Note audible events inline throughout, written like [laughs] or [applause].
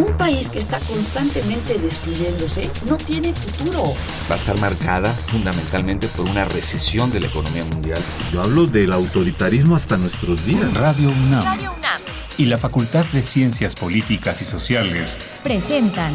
Un país que está constantemente destruyéndose no tiene futuro. Va a estar marcada fundamentalmente por una recesión de la economía mundial. Yo hablo del autoritarismo hasta nuestros días. Radio UNAM. Radio UNAM. Y la Facultad de Ciencias Políticas y Sociales presentan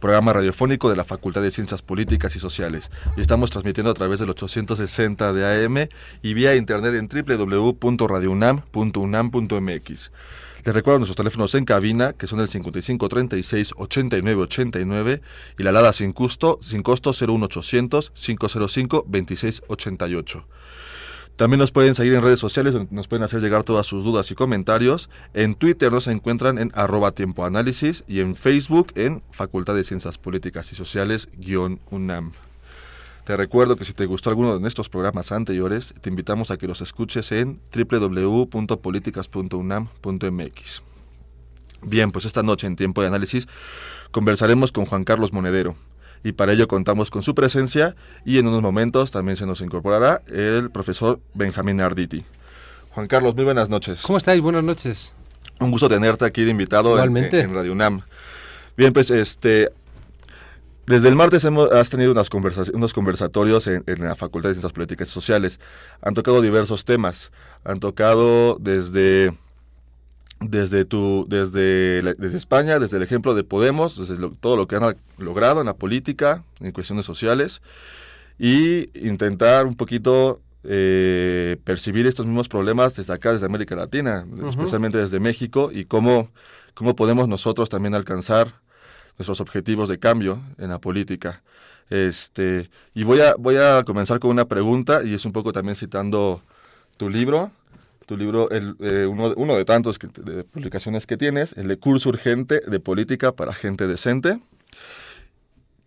programa radiofónico de la Facultad de Ciencias Políticas y Sociales. Y estamos transmitiendo a través del 860 de AM y vía internet en www.radiounam.unam.mx. Les recuerdo nuestros teléfonos en cabina, que son el 5536 8989 y la alada sin costo, sin costo 01800 505 2688. También nos pueden seguir en redes sociales, nos pueden hacer llegar todas sus dudas y comentarios. En Twitter nos encuentran en arroba tiempo análisis y en Facebook en Facultad de Ciencias Políticas y Sociales UNAM. Te recuerdo que si te gustó alguno de nuestros programas anteriores, te invitamos a que los escuches en www.políticas.unam.mx. Bien, pues esta noche en Tiempo de Análisis conversaremos con Juan Carlos Monedero y para ello contamos con su presencia y en unos momentos también se nos incorporará el profesor Benjamín Arditi. Juan Carlos, muy buenas noches. ¿Cómo estáis? Buenas noches. Un gusto tenerte aquí de invitado En, Radio UNAM. Bien, pues este desde el martes hemos, has tenido unas unos conversatorios en, en, la Facultad de Ciencias Políticas y Sociales. Han tocado diversos temas. Han tocado desde desde tu desde, desde España, desde el ejemplo de Podemos, desde todo lo que han logrado en la política, en cuestiones sociales, y intentar un poquito eh, percibir estos mismos problemas desde acá, desde América Latina, especialmente desde México, y cómo, cómo podemos nosotros también alcanzar nuestros objetivos de cambio en la política. Este, y voy a, voy a comenzar con una pregunta, y es un poco también citando tu libro, tu libro, el, eh, uno, uno, de tantos de publicaciones que tienes, el de Curso Urgente de Política para Gente Decente.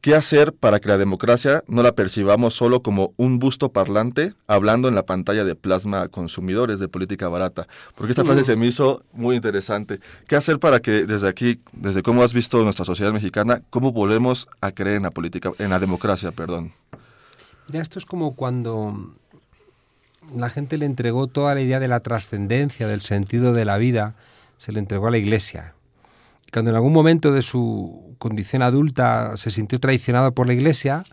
¿Qué hacer para que la democracia no la percibamos solo como un busto parlante hablando en la pantalla de plasma a consumidores de política barata? Porque esta frase se me hizo muy interesante. ¿Qué hacer para que desde aquí, desde cómo has visto nuestra sociedad mexicana, cómo volvemos a creer en la política, en la democracia, perdón? Mira, esto es como cuando la gente le entregó toda la idea de la trascendencia, del sentido de la vida, se le entregó a la iglesia. Y cuando en algún momento de su condición adulta se sintió traicionado por la iglesia,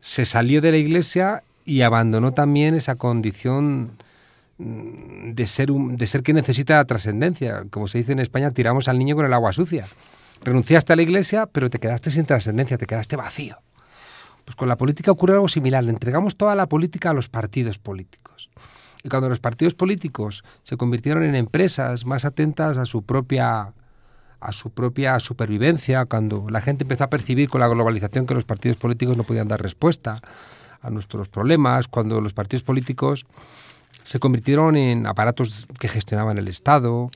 se salió de la iglesia y abandonó también esa condición mm, de ser, un, de ser que necesita la trascendencia. Como se dice en España, tiramos al niño con el agua sucia. Renunciaste a la iglesia, pero te quedaste sin trascendencia, te quedaste vacío. Pues con la política ocurre algo similar. Le entregamos toda la política a los partidos políticos. Y cuando los partidos políticos se convirtieron en empresas más atentas a su propia a su propia supervivencia, cuando la gente empezó a percibir con la globalización que los partidos políticos no podían dar respuesta a nuestros problemas, cuando los partidos políticos se convirtieron en aparatos que gestionaban el Estado,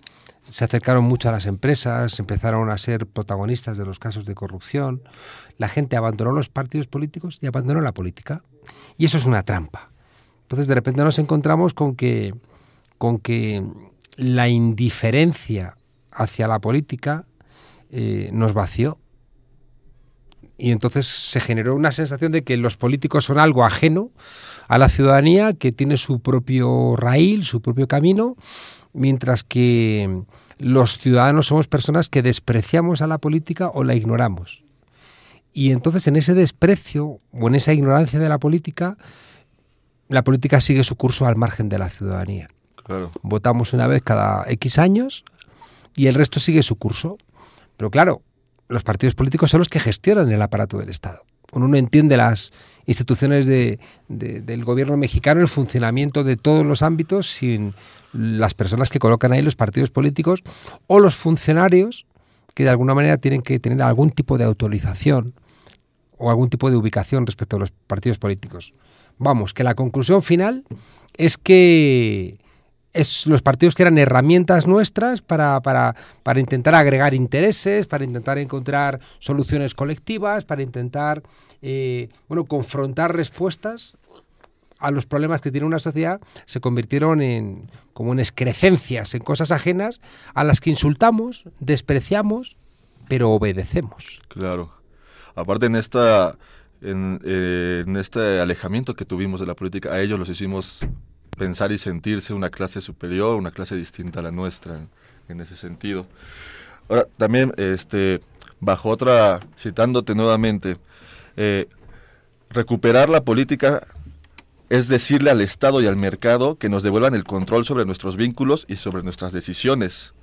se acercaron mucho a las empresas, empezaron a ser protagonistas de los casos de corrupción, la gente abandonó los partidos políticos y abandonó la política. Y eso es una trampa. Entonces de repente nos encontramos con que, con que la indiferencia hacia la política eh, nos vació. Y entonces se generó una sensación de que los políticos son algo ajeno a la ciudadanía, que tiene su propio raíl, su propio camino, mientras que los ciudadanos somos personas que despreciamos a la política o la ignoramos. Y entonces en ese desprecio o en esa ignorancia de la política, la política sigue su curso al margen de la ciudadanía. Votamos una vez cada X años y el resto sigue su curso. Pero claro, los partidos políticos son los que gestionan el aparato del Estado. Uno no entiende las instituciones del gobierno mexicano, el funcionamiento de todos los ámbitos sin las personas que colocan ahí los partidos políticos o los funcionarios que de alguna manera tienen que tener algún tipo de autorización o algún tipo de ubicación respecto a los partidos políticos. Vamos, que la conclusión final es que los partidos que eran herramientas nuestras para, para, para, intentar agregar intereses, para intentar encontrar soluciones colectivas, para intentar eh, bueno, confrontar respuestas a los problemas que tiene una sociedad, se convirtieron en como en excrecencias, en cosas ajenas a las que insultamos, despreciamos, pero obedecemos. Claro. Aparte en esta en, eh, en este alejamiento que tuvimos de la política, a ellos los hicimos pensar y sentirse una clase superior, una clase distinta a la nuestra en, ese sentido. Ahora, también, este, bajo otra, citándote nuevamente, eh, recuperar la política es decirle al Estado y al mercado que nos devuelvan el control sobre nuestros vínculos y sobre nuestras decisiones.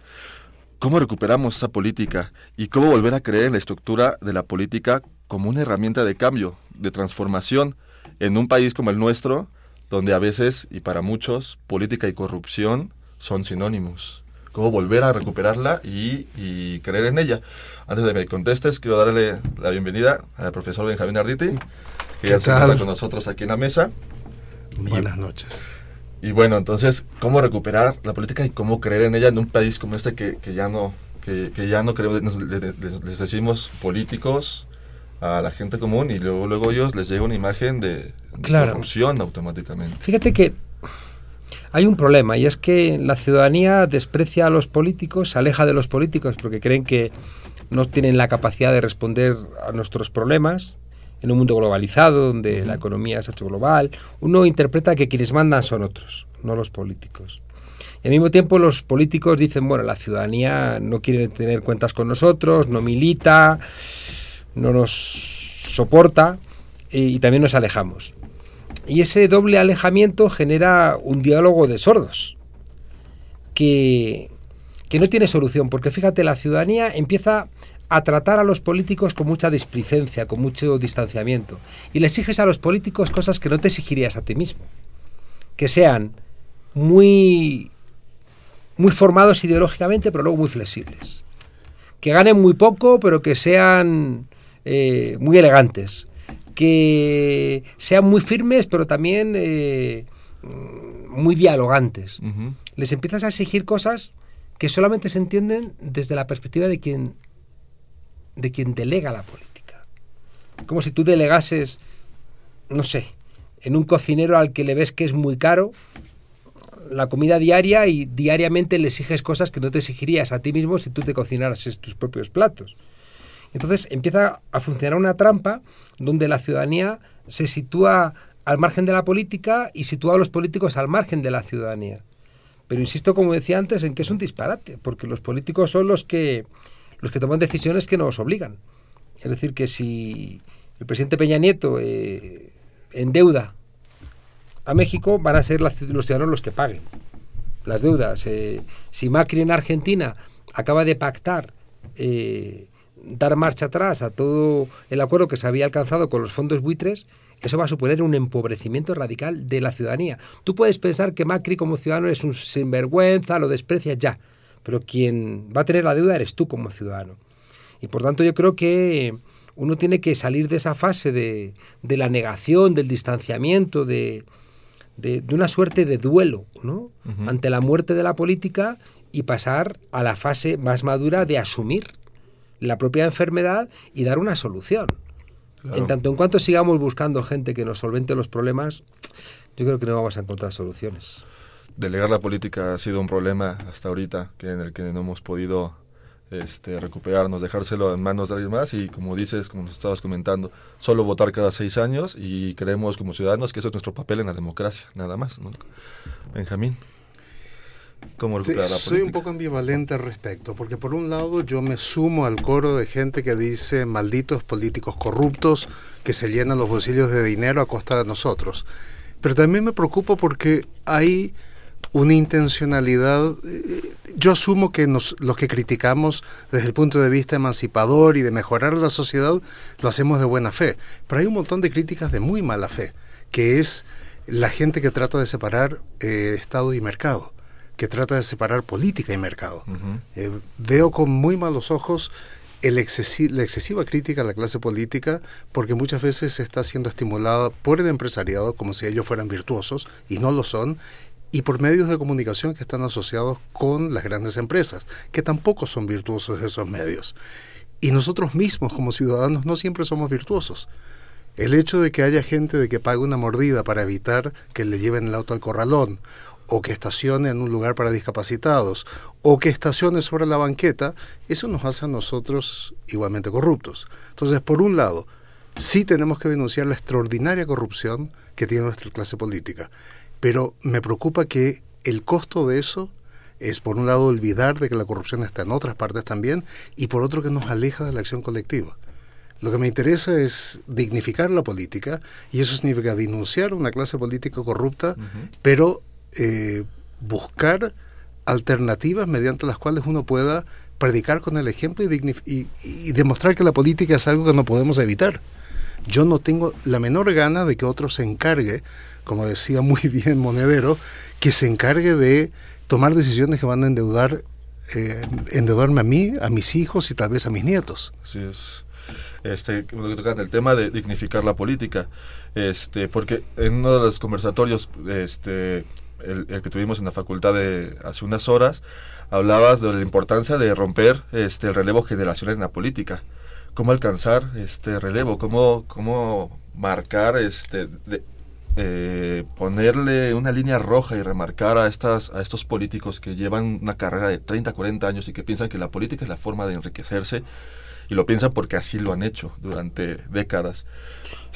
¿Cómo recuperamos esa política y cómo volver a creer en la estructura de la política como una herramienta de cambio, de transformación en un país como el nuestro, donde a veces y para muchos política y corrupción son sinónimos. ¿Cómo volver a recuperarla y, creer en ella? Antes de que me contestes, quiero darle la bienvenida al profesor Benjamín Arditi, que ya se encuentra con nosotros aquí en la mesa. Buenas noches. Y bueno, entonces, ¿cómo recuperar la política y cómo creer en ella en un país como este que, ya no que, ya no creemos, les, decimos políticos a la gente común y luego, luego ellos les llega una imagen de, claro. corrupción automáticamente. Fíjate que hay un problema y es que la ciudadanía desprecia a los políticos, se aleja de los políticos porque creen que no tienen la capacidad de responder a nuestros problemas. En un mundo globalizado, donde la economía ha hecho global, uno interpreta que quienes mandan son otros, no los políticos. Y al mismo tiempo los políticos dicen, bueno, la ciudadanía no quiere tener cuentas con nosotros, no milita, no nos soporta y también nos alejamos. Y ese doble alejamiento genera un diálogo de sordos que, no tiene solución, porque fíjate, la ciudadanía empieza a tratar a los políticos con mucha displicencia, con mucho distanciamiento, y le exiges a los políticos cosas que no te exigirías a ti mismo, que sean muy, muy formados ideológicamente, pero luego muy flexibles, que ganen muy poco, pero que sean eh, muy elegantes, que sean muy firmes, pero también eh, muy dialogantes. Les empiezas a exigir cosas que solamente se entienden desde la perspectiva de quien, de quien delega la política. Como si tú delegases, no sé, en un cocinero al que le ves que es muy caro la comida diaria y diariamente le exiges cosas que no te exigirías a ti mismo si tú te cocinaras tus propios platos. Entonces empieza a funcionar una trampa donde la ciudadanía se sitúa al margen de la política y sitúa a los políticos al margen de la ciudadanía. Pero insisto, como decía antes, en que es un disparate, porque los políticos son los que, los que toman decisiones que nos obligan. Es decir, que si el presidente Peña Nieto eh, endeuda a México, van a ser los ciudadanos los que paguen las deudas. Eh, si Macri en Argentina acaba de pactar eh, dar marcha atrás a todo el acuerdo que se había alcanzado con los fondos buitres, eso va a suponer un empobrecimiento radical de la ciudadanía. Tú puedes pensar que Macri como ciudadano es un sinvergüenza, lo desprecias ya, pero quien va a tener la deuda eres tú como ciudadano. Y por tanto yo creo que uno tiene que salir de esa fase de, la negación, del distanciamiento, de, una suerte de duelo ¿no? ante la muerte de la política y pasar a la fase más madura de asumir la propia enfermedad y dar una solución. En tanto en cuanto sigamos buscando gente que nos solvente los problemas, yo creo que no vamos a encontrar soluciones. Delegar la política ha sido un problema hasta ahorita, que en el que no hemos podido este, recuperarnos, dejárselo en manos de alguien más y como dices, como nos estabas comentando, solo votar cada seis años y creemos como ciudadanos que eso es nuestro papel en la democracia, nada más. Benjamín. Soy un poco ambivalente al respecto, porque por un lado yo me sumo al coro de gente que dice malditos políticos corruptos que se llenan los bolsillos de dinero a costa de nosotros. Pero también me preocupo porque hay una intencionalidad. Eh, yo asumo que nos, los que criticamos desde el punto de vista emancipador y de mejorar la sociedad lo hacemos de buena fe, pero hay un montón de críticas de muy mala fe, que es la gente que trata de separar eh, Estado y mercado que trata de separar política y mercado. Eh, veo con muy malos ojos el la excesiva crítica a la clase política porque muchas veces se está siendo estimulada por el empresariado como si ellos fueran virtuosos y no lo son y por medios de comunicación que están asociados con las grandes empresas, que tampoco son virtuosos esos medios. Y nosotros mismos como ciudadanos no siempre somos virtuosos. El hecho de que haya gente de que pague una mordida para evitar que le lleven el auto al corralón, o que estacione en un lugar para discapacitados, o que estacione sobre la banqueta, eso nos hace a nosotros igualmente corruptos. Entonces, por un lado, sí tenemos que denunciar la extraordinaria corrupción que tiene nuestra clase política, pero me preocupa que el costo de eso es, por un lado, olvidar de que la corrupción está en otras partes también, y por otro, que nos aleja de la acción colectiva. Lo que me interesa es dignificar la política y eso significa denunciar una clase política corrupta, pero eh, buscar alternativas mediante las cuales uno pueda predicar con el ejemplo y, y, demostrar que la política es algo que no podemos evitar. Yo no tengo la menor gana de que otro se encargue, como decía muy [laughs] bien Monedero, que se encargue de tomar decisiones que van a endeudar, eh, endeudarme a mí, a mis hijos y tal vez a mis nietos. Así es. Este, lo que tocan el tema de dignificar la política, este, porque en uno de los conversatorios, este, el, que tuvimos en la facultad de hace unas horas, hablabas de la importancia de romper este, el relevo generacional en la política, cómo alcanzar este relevo, cómo, cómo marcar, este, eh, ponerle una línea roja y remarcar a, estas, a estos políticos que llevan una carrera de 30, 40 años y que piensan que la política es la forma de enriquecerse y lo piensan porque así lo han hecho durante décadas.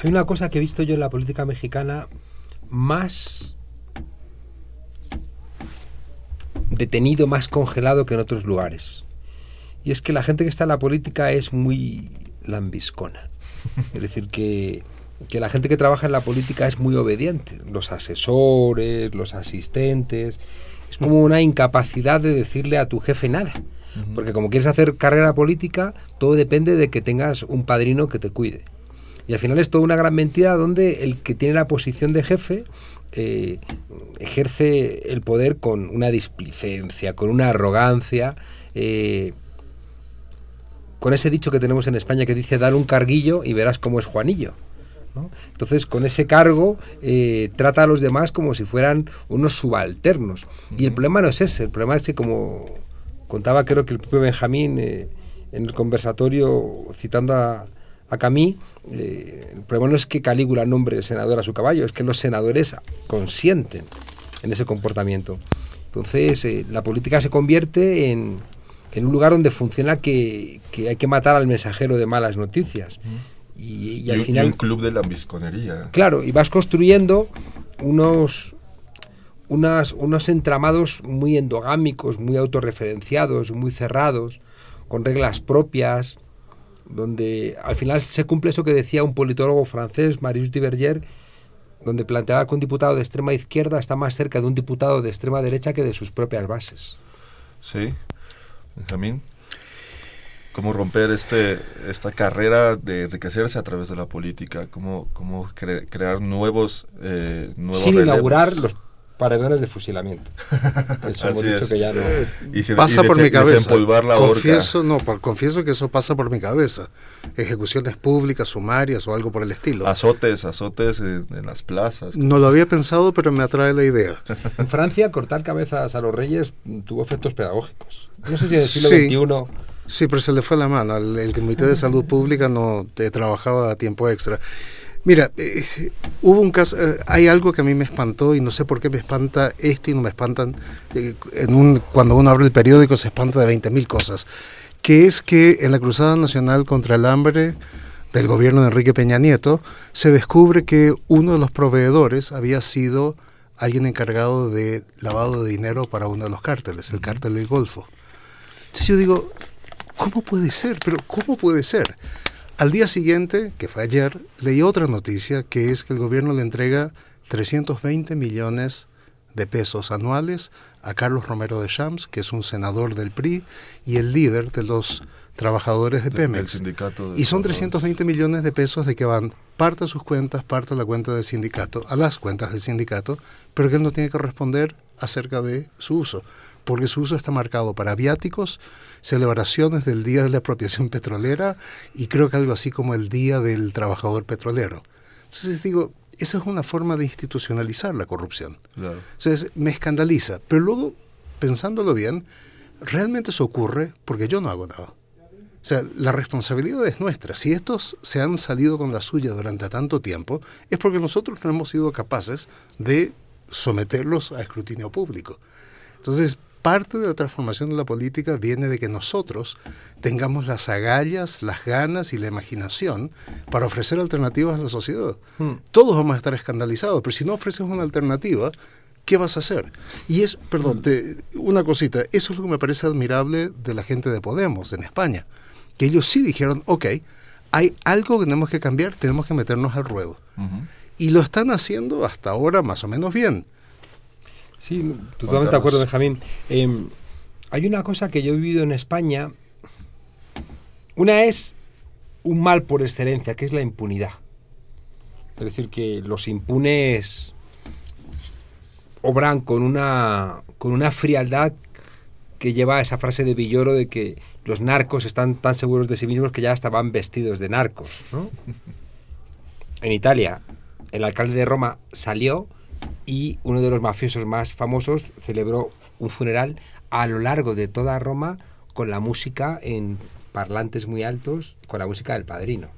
Hay una cosa que he visto yo en la política mexicana más detenido, más congelado que en otros lugares. Y es que la gente que está en la política es muy lambiscona. [laughs] Es decir, que, que la gente que trabaja en la política es muy obediente. Los asesores, los asistentes. Es como una incapacidad de decirle a tu jefe nada. Porque como quieres hacer carrera política, todo depende de que tengas un padrino que te cuide. Y al final es toda una gran mentira donde el que tiene la posición de jefe eh, ejerce el poder con una displicencia, con una arrogancia, eh, con ese dicho que tenemos en España que dice dar un carguillo y verás cómo es Juanillo. Entonces, con ese cargo, eh, trata a los demás como si fueran unos subalternos. Y el problema no es ese, el problema es que como Contaba creo que el propio Benjamín eh, en el conversatorio citando a, a Camí, eh, el problema no es que Calígula nombre el senador a su caballo, es que los senadores consienten en ese comportamiento. Entonces eh, la política se convierte en, en, un lugar donde funciona que, que, hay que matar al mensajero de malas noticias. Y, al final... un club de la visconería. Claro, y vas construyendo unos, unos entramados muy endogámicos, muy autorreferenciados, muy cerrados, con reglas propias, donde al final se cumple eso que decía un politólogo francés, Marius Diverger, donde planteaba que un diputado de extrema izquierda está más cerca de un diputado de extrema derecha que de sus propias bases. Sí, Benjamín. ¿Cómo romper este, esta carrera de enriquecerse a través de la política? ¿Cómo, cómo crear nuevos, eh, nuevos Sin inaugurar los paredones de fusilamiento. [laughs] Eso hemos dicho que ya no. pasa por mi cabeza. confieso, no, confieso que eso pasa por mi cabeza. Ejecuciones públicas, sumarias o algo por el estilo. Azotes, azotes en, las plazas. No lo había pensado, pero me atrae la idea. [laughs] En Francia, cortar cabezas a los reyes tuvo efectos pedagógicos. No sé si en el siglo XXI. Sí, pero se le fue la mano. El, el Comité de Salud Pública no eh, trabajaba a tiempo extra. Mira, eh, hubo un caso, eh, hay algo que a mí me espantó y no sé por qué me espanta esto y no me espantan, eh, en un, cuando uno abre el periódico se espanta de 20.000 cosas, que es que en la Cruzada Nacional contra el Hambre del gobierno de Enrique Peña Nieto se descubre que uno de los proveedores había sido alguien encargado de lavado de dinero para uno de los cárteles, el cártel del Golfo. Entonces yo digo, ¿cómo puede ser? Pero ¿cómo puede ser? Al día siguiente, que fue ayer, leí otra noticia que es que el gobierno le entrega 320 millones de pesos anuales a Carlos Romero de Champs, que es un senador del PRI y el líder de los trabajadores de Pemex. y son 320 millones de pesos de que van parte a sus cuentas, parte a la cuenta del sindicato, a las cuentas del sindicato, pero que él no tiene que responder acerca de su uso porque su uso está marcado para viáticos, celebraciones del Día de la Apropiación [laughs] Petrolera y creo que algo así como el Día del Trabajador Petrolero. Entonces digo, esa es una forma de institucionalizar la corrupción. Entonces, me escandaliza. Pero luego, pensándolo bien, realmente eso ocurre porque yo no hago nada. O sea, la responsabilidad es nuestra. Si estos se han salido con la suya durante tanto tiempo, es porque nosotros no hemos sido capaces de someterlos a escrutinio público. Entonces, parte de la transformación de la política viene de que nosotros tengamos las agallas, las ganas y la imaginación para ofrecer alternativas a la sociedad. Hmm. Todos vamos a estar escandalizados, pero si no ofreces una alternativa, ¿qué vas a hacer? Y es, perdón, una cosita, eso es lo que me parece admirable de la gente de Podemos en España, que ellos sí dijeron, ok, hay algo que tenemos que cambiar, tenemos que meternos al ruedo. Y lo están haciendo hasta ahora más o menos bien. Sí, totalmente de acuerdo, Benjamín. Em, hay una cosa que yo he vivido en España. Una es un mal por excelencia, que es la impunidad. Es decir, que los impunes obran con una, con una frialdad que lleva a esa frase de Villoro de que los narcos están tan seguros de sí mismos que ya estaban vestidos de narcos. [laughs] En Italia, el alcalde de Roma salió y uno de los mafiosos más famosos celebró un funeral a lo largo de toda Roma con la música en parlantes muy altos, con la música del padrino.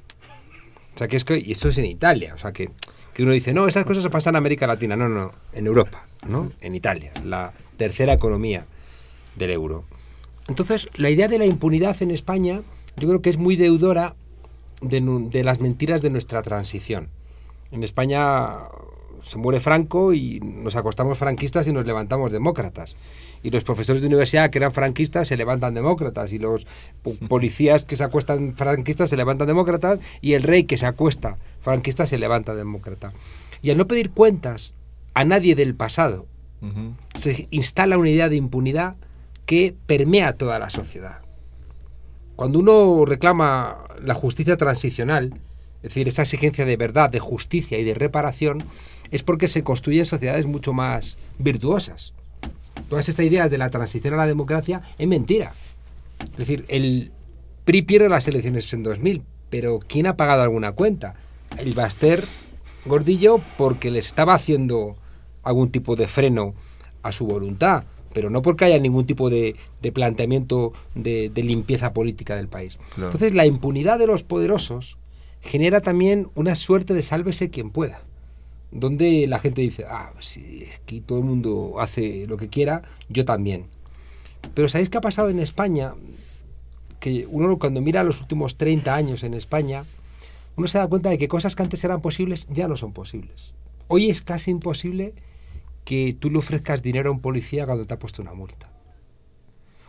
O sea, que es que, y esto es en Italia, o sea, que, que uno dice, no, esas cosas se pasan en América Latina, no, no, en Europa, ¿no? En Italia, la tercera economía del euro. Entonces, la idea de la impunidad en España, yo creo que es muy deudora de, de las mentiras de nuestra transición. En España se muere Franco y nos acostamos franquistas y nos levantamos demócratas. Y los profesores de universidad que eran franquistas se levantan demócratas. Y los policías que se acuestan franquistas se levantan demócratas. Y el rey que se acuesta franquista se levanta demócrata. Y al no pedir cuentas a nadie del pasado, se instala una idea de impunidad que permea toda la sociedad. Cuando uno reclama la justicia transicional, es decir, esa exigencia de verdad, de justicia y de reparación, es porque se construyen sociedades mucho más virtuosas. Todas estas ideas de la transición a la democracia es mentira. Es decir, el PRI pierde las elecciones en 2000, pero ¿quién ha pagado alguna cuenta? El Baster Gordillo porque le estaba haciendo algún tipo de freno a su voluntad, pero no porque haya ningún tipo de, planteamiento de, limpieza política del país. Entonces, la impunidad de los poderosos genera también una suerte de sálvese quien pueda donde la gente dice, ah, si aquí todo el mundo hace lo que quiera, yo también. Pero ¿sabéis qué ha pasado en España? Que uno cuando mira los últimos 30 años en España, uno se da cuenta de que cosas que antes eran posibles ya no son posibles. Hoy es casi imposible que tú le ofrezcas dinero a un policía cuando te ha puesto una multa.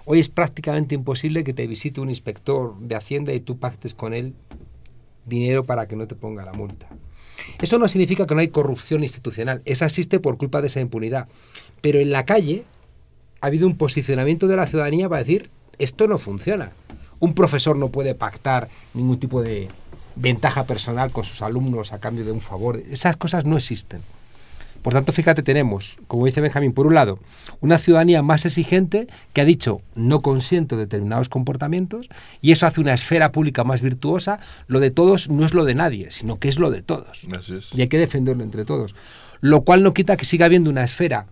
Hoy es prácticamente imposible que te visite un inspector de Hacienda y tú pactes con él dinero para que no te ponga la multa. Eso no significa que no hay corrupción institucional, esa existe por culpa de esa impunidad. Pero en la calle ha habido un posicionamiento de la ciudadanía para decir, esto no funciona. Un profesor no puede pactar ningún tipo de ventaja personal con sus alumnos a cambio de un favor. Esas cosas no existen. Por tanto, fíjate, tenemos, como dice Benjamín, por un lado, una ciudadanía más exigente que ha dicho no consiento determinados comportamientos y eso hace una esfera pública más virtuosa. Lo de todos no es lo de nadie, sino que es lo de todos. Y hay que defenderlo entre todos. Lo cual no quita que siga habiendo una esfera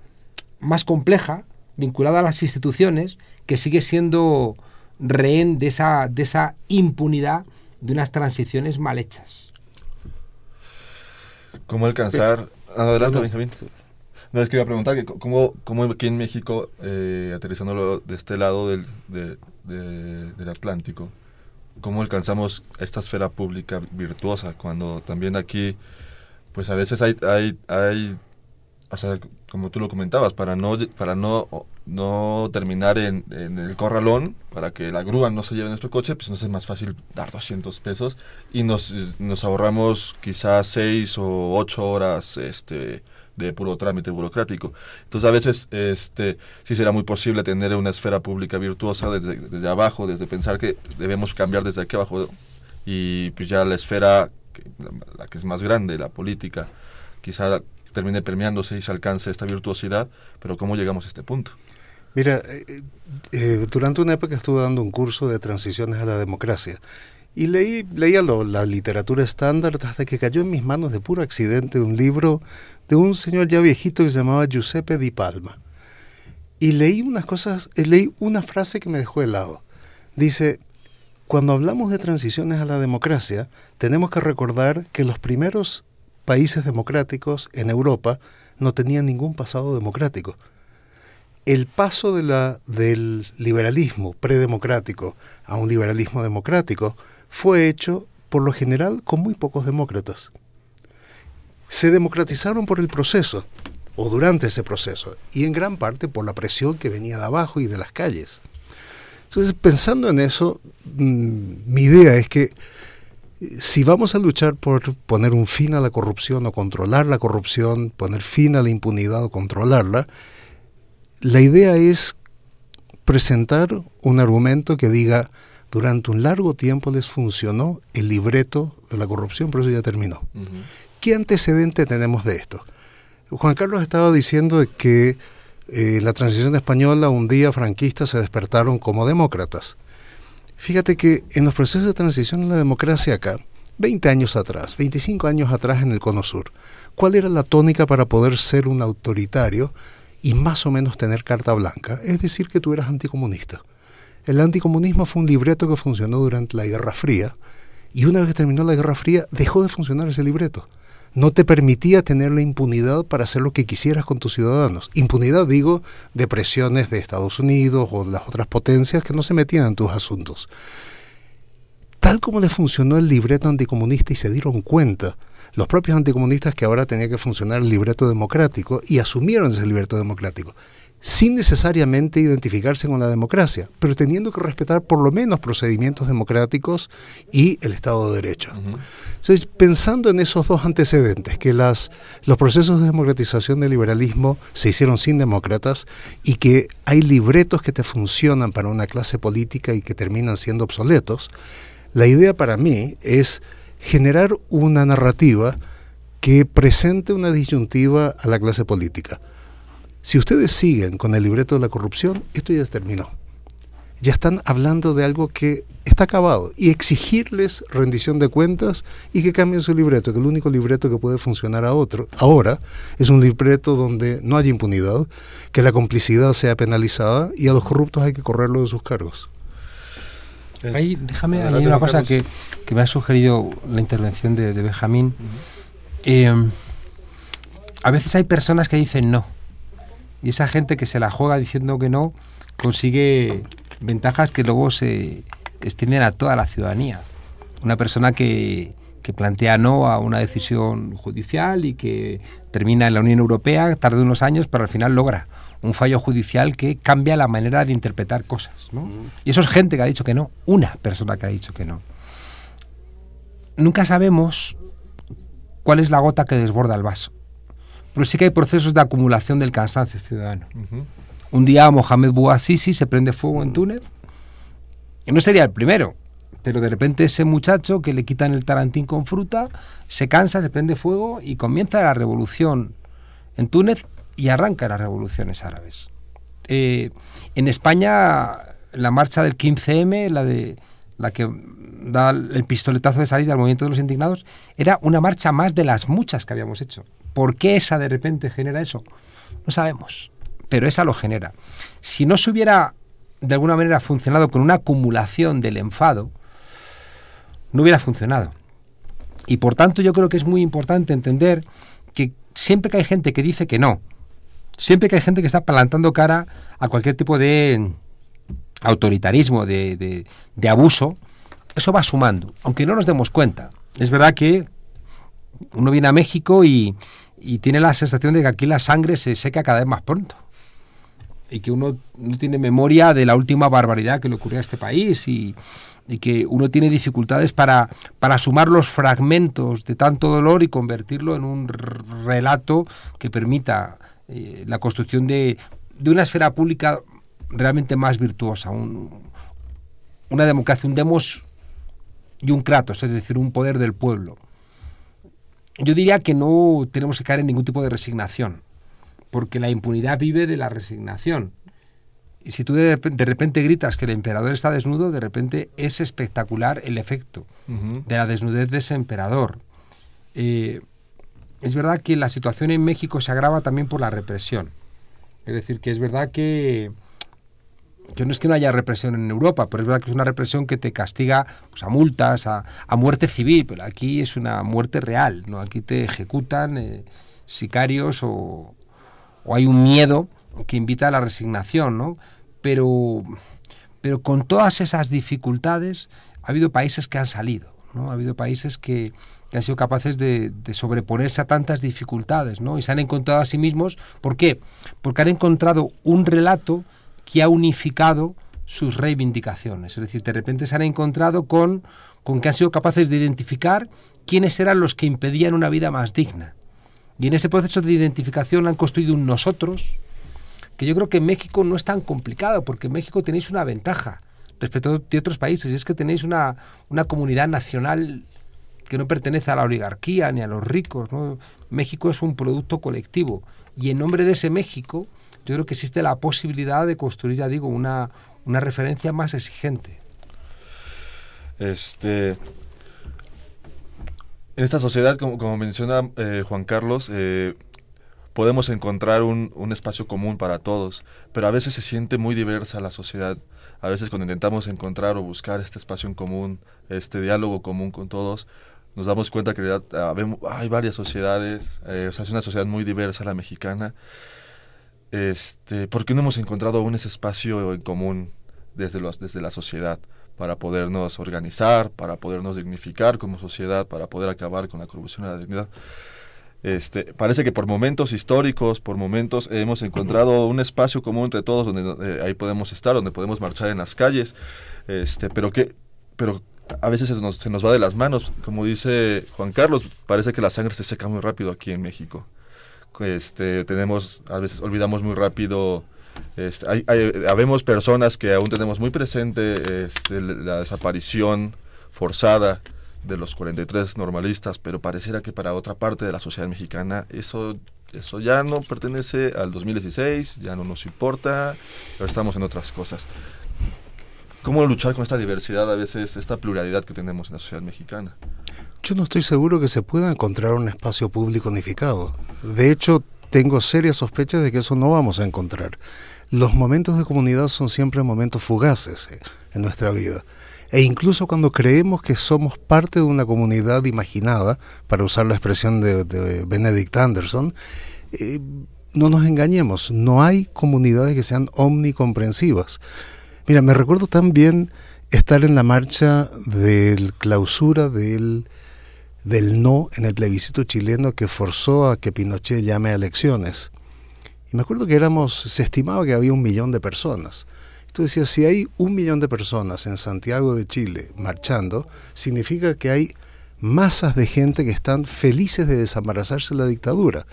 más compleja, vinculada a las instituciones, que sigue siendo rehén de esa, de esa impunidad de unas transiciones mal hechas. ¿Cómo alcanzar Adelante, Benjamín. No, es que iba a preguntar que cómo, cómo aquí en México, eh, aterrizándolo de este lado del, del Atlántico, cómo alcanzamos esta esfera pública virtuosa cuando también aquí, pues a veces hay, hay, hay o sea, como tú lo comentabas, para no, para no, no terminar en, el corralón, para que la grúa no se lleve nuestro coche, pues entonces es más fácil dar 200 pesos y nos, nos ahorramos quizás 6 o 8 horas este, de puro trámite burocrático. Entonces a veces este, sí será muy posible tener una esfera pública virtuosa desde, desde abajo, desde pensar que debemos cambiar desde aquí abajo y pues ya la esfera, la, la que es más grande, la política, quizá termine permeándose y se alcance esta virtuosidad, pero ¿cómo llegamos a este punto? Mira, eh, eh, durante una época estuve dando un curso de transiciones a la democracia Y leí, leía la literatura estándar hasta que cayó en mis manos de puro accidente un libro de un señor ya viejito que se llamaba Giuseppe Di Palma. Y leí unas cosas, eh, leí una frase que me dejó helado. Dice, cuando hablamos de transiciones a la democracia, tenemos que recordar que los primeros países democráticos en Europa no tenían ningún pasado democrático. El paso del liberalismo predemocrático a un liberalismo democrático fue hecho por lo general con muy pocos demócratas. Se democratizaron por el proceso, o durante ese proceso, y en gran parte por la presión que venía de abajo y de las calles. Entonces, pensando en eso, mm, mi idea es que si vamos a luchar por poner un fin a la corrupción o controlar la corrupción, poner fin a la impunidad o controlarla, la idea es presentar un argumento que diga, durante un largo tiempo les funcionó el libreto de la corrupción, pero eso ya terminó. ¿Qué antecedente tenemos de esto? Juan Carlos estaba diciendo que eh, la transición española un día franquistas se despertaron como demócratas. Fíjate que en los procesos de transición en la democracia acá, 20 años atrás, 25 años atrás en el Cono Sur, ¿cuál era la tónica para poder ser un autoritario y más o menos tener carta blanca? Es decir, que tú eras anticomunista. El anticomunismo fue un libreto que funcionó durante la Guerra Fría y una vez que terminó la Guerra Fría dejó de funcionar ese libreto no te permitía tener la impunidad para hacer lo que quisieras con tus ciudadanos. Impunidad, digo, de presiones de Estados Unidos o de las otras potencias que no se metían en tus asuntos. Tal como le funcionó el libreto anticomunista y se dieron cuenta los propios anticomunistas que ahora tenía que funcionar el libreto democrático y asumieron ese libreto democrático sin necesariamente identificarse con la democracia, pero teniendo que respetar por lo menos procedimientos democráticos y el Estado de Derecho. Entonces, pensando en esos dos antecedentes, que las, los procesos de democratización del liberalismo se hicieron sin demócratas y que hay libretos que te funcionan para una clase política y que terminan siendo obsoletos, la idea para mí es generar una narrativa que presente una disyuntiva a la clase política si ustedes siguen con el libreto de la corrupción, esto ya terminó. Ya están hablando de algo que está acabado y exigirles rendición de cuentas y que cambien su libreto, que el único libreto que puede funcionar a otro, ahora es un libreto donde no haya impunidad, que la complicidad sea penalizada y a los corruptos hay que correrlo de sus cargos. Ahí, déjame añadir una cosa que, me ha sugerido la intervención de, Benjamín. Eh, a veces hay personas que dicen no y esa gente que se la juega diciendo que no consigue ventajas que luego se extienden a toda la ciudadanía. Una persona que, que plantea no a una decisión judicial y que termina en la Unión Europea, tarde unos años, pero al final logra un fallo judicial que cambia la manera de interpretar cosas. ¿no? Y eso es gente que ha dicho que no, una persona que ha dicho que no. Nunca sabemos cuál es la gota que desborda el vaso. Pero sí que hay procesos de acumulación del cansancio ciudadano. Un día Mohamed Bouazizi se prende fuego en Túnez. Y no sería el primero, pero de repente ese muchacho que le quitan el tarantín con fruta, se cansa, se prende fuego y comienza la revolución en Túnez y arranca las revoluciones árabes. Eh, en España, la marcha del 15M, la de la que da el pistoletazo de salida al movimiento de los indignados, era una marcha más de las muchas que habíamos hecho. ¿Por qué esa de repente genera eso? No sabemos, pero esa lo genera. Si no se hubiera de alguna manera funcionado con una acumulación del enfado, no hubiera funcionado. Y por tanto yo creo que es muy importante entender que siempre que hay gente que dice que no, siempre que hay gente que está plantando cara a cualquier tipo de autoritarismo, de, de abuso, eso va sumando, aunque no nos demos cuenta. Es verdad que uno viene a México y, y tiene la sensación de que aquí la sangre se seca cada vez más pronto y que uno no tiene memoria de la última barbaridad que le ocurrió a este país y, que uno tiene dificultades para, para sumar los fragmentos de tanto dolor y convertirlo en un relato que permita eh, la construcción de, de, una esfera pública realmente más virtuosa, una democracia, un demos y un kratos, es decir, un poder del pueblo yo diría que no tenemos que caer en ningún tipo de resignación, porque la impunidad vive de la resignación. Y si tú de, repente gritas que el emperador está desnudo, de repente es espectacular el efecto de la desnudez de ese emperador. Eh, es verdad que la situación en México se agrava también por la represión. Es decir, que es verdad que, que no es que no haya represión en Europa, pero es verdad que es una represión que te castiga pues, a multas, a, muerte civil, pero aquí es una muerte real, ¿no? Aquí te ejecutan eh, sicarios o, o, hay un miedo que invita a la resignación, ¿no? Pero, pero con todas esas dificultades ha habido países que han salido, ¿no? Ha habido países que, han sido capaces de, sobreponerse a tantas dificultades, ¿no? Y se han encontrado a sí mismos, ¿por qué? Porque han encontrado un relato que ha unificado sus reivindicaciones. Es decir, de repente se han encontrado con, con que han sido capaces de identificar quiénes eran los que impedían una vida más digna. Y en ese proceso de identificación han construido un nosotros, que yo creo que México no es tan complicado, porque en México tenéis una ventaja respecto de otros países, y es que tenéis una, una comunidad nacional que no pertenece a la oligarquía ni a los ricos. México es un producto colectivo, y en nombre de ese México, yo creo que existe la posibilidad de construir, ya digo, una, una referencia más exigente. Este, en esta sociedad, como, como menciona eh, Juan Carlos, eh, podemos encontrar un, un, espacio común para todos, pero a veces se siente muy diversa la sociedad. A veces cuando intentamos encontrar o buscar este espacio en común, este diálogo común con todos, nos damos cuenta que hay varias sociedades, eh, o sea, es una sociedad muy diversa la mexicana. Este, ¿Por qué no hemos encontrado aún ese espacio en común desde, los, desde la sociedad? para podernos organizar, para podernos dignificar como sociedad, para poder acabar con la corrupción y la dignidad. Este, parece que por momentos históricos, por momentos hemos encontrado [clears throat] un espacio común entre todos donde eh, ahí podemos estar, donde podemos marchar en las calles, este, pero que, pero a veces se nos, se nos va de las manos, como dice Juan Carlos, parece que la sangre se seca muy rápido aquí en México. Este, tenemos, a veces olvidamos muy rápido, este, hay, habemos personas que aún tenemos muy presente este, la desaparición forzada de los 43 normalistas, pero pareciera que para otra parte de la sociedad mexicana eso, eso ya no pertenece al 2016, ya no nos importa, pero estamos en otras cosas. ¿Cómo luchar con esta diversidad, a veces esta pluralidad que tenemos en la sociedad mexicana? Yo no estoy seguro que se pueda encontrar un espacio público unificado. De hecho, tengo serias sospechas de que eso no vamos a encontrar. Los momentos de comunidad son siempre momentos fugaces eh, en nuestra vida. E incluso cuando creemos que somos parte de una comunidad imaginada, para usar la expresión de, Benedict Anderson, eh, no nos engañemos, no hay comunidades que sean omnicomprensivas. Mira, me recuerdo también estar en la marcha de clausura del, del no en el plebiscito chileno que forzó a que Pinochet llame a elecciones. Y me acuerdo que éramos, se estimaba que había un millón de personas. Entonces si hay un millón de personas en Santiago de Chile marchando, significa que hay masas de gente que están felices de desembarazarse de la dictadura.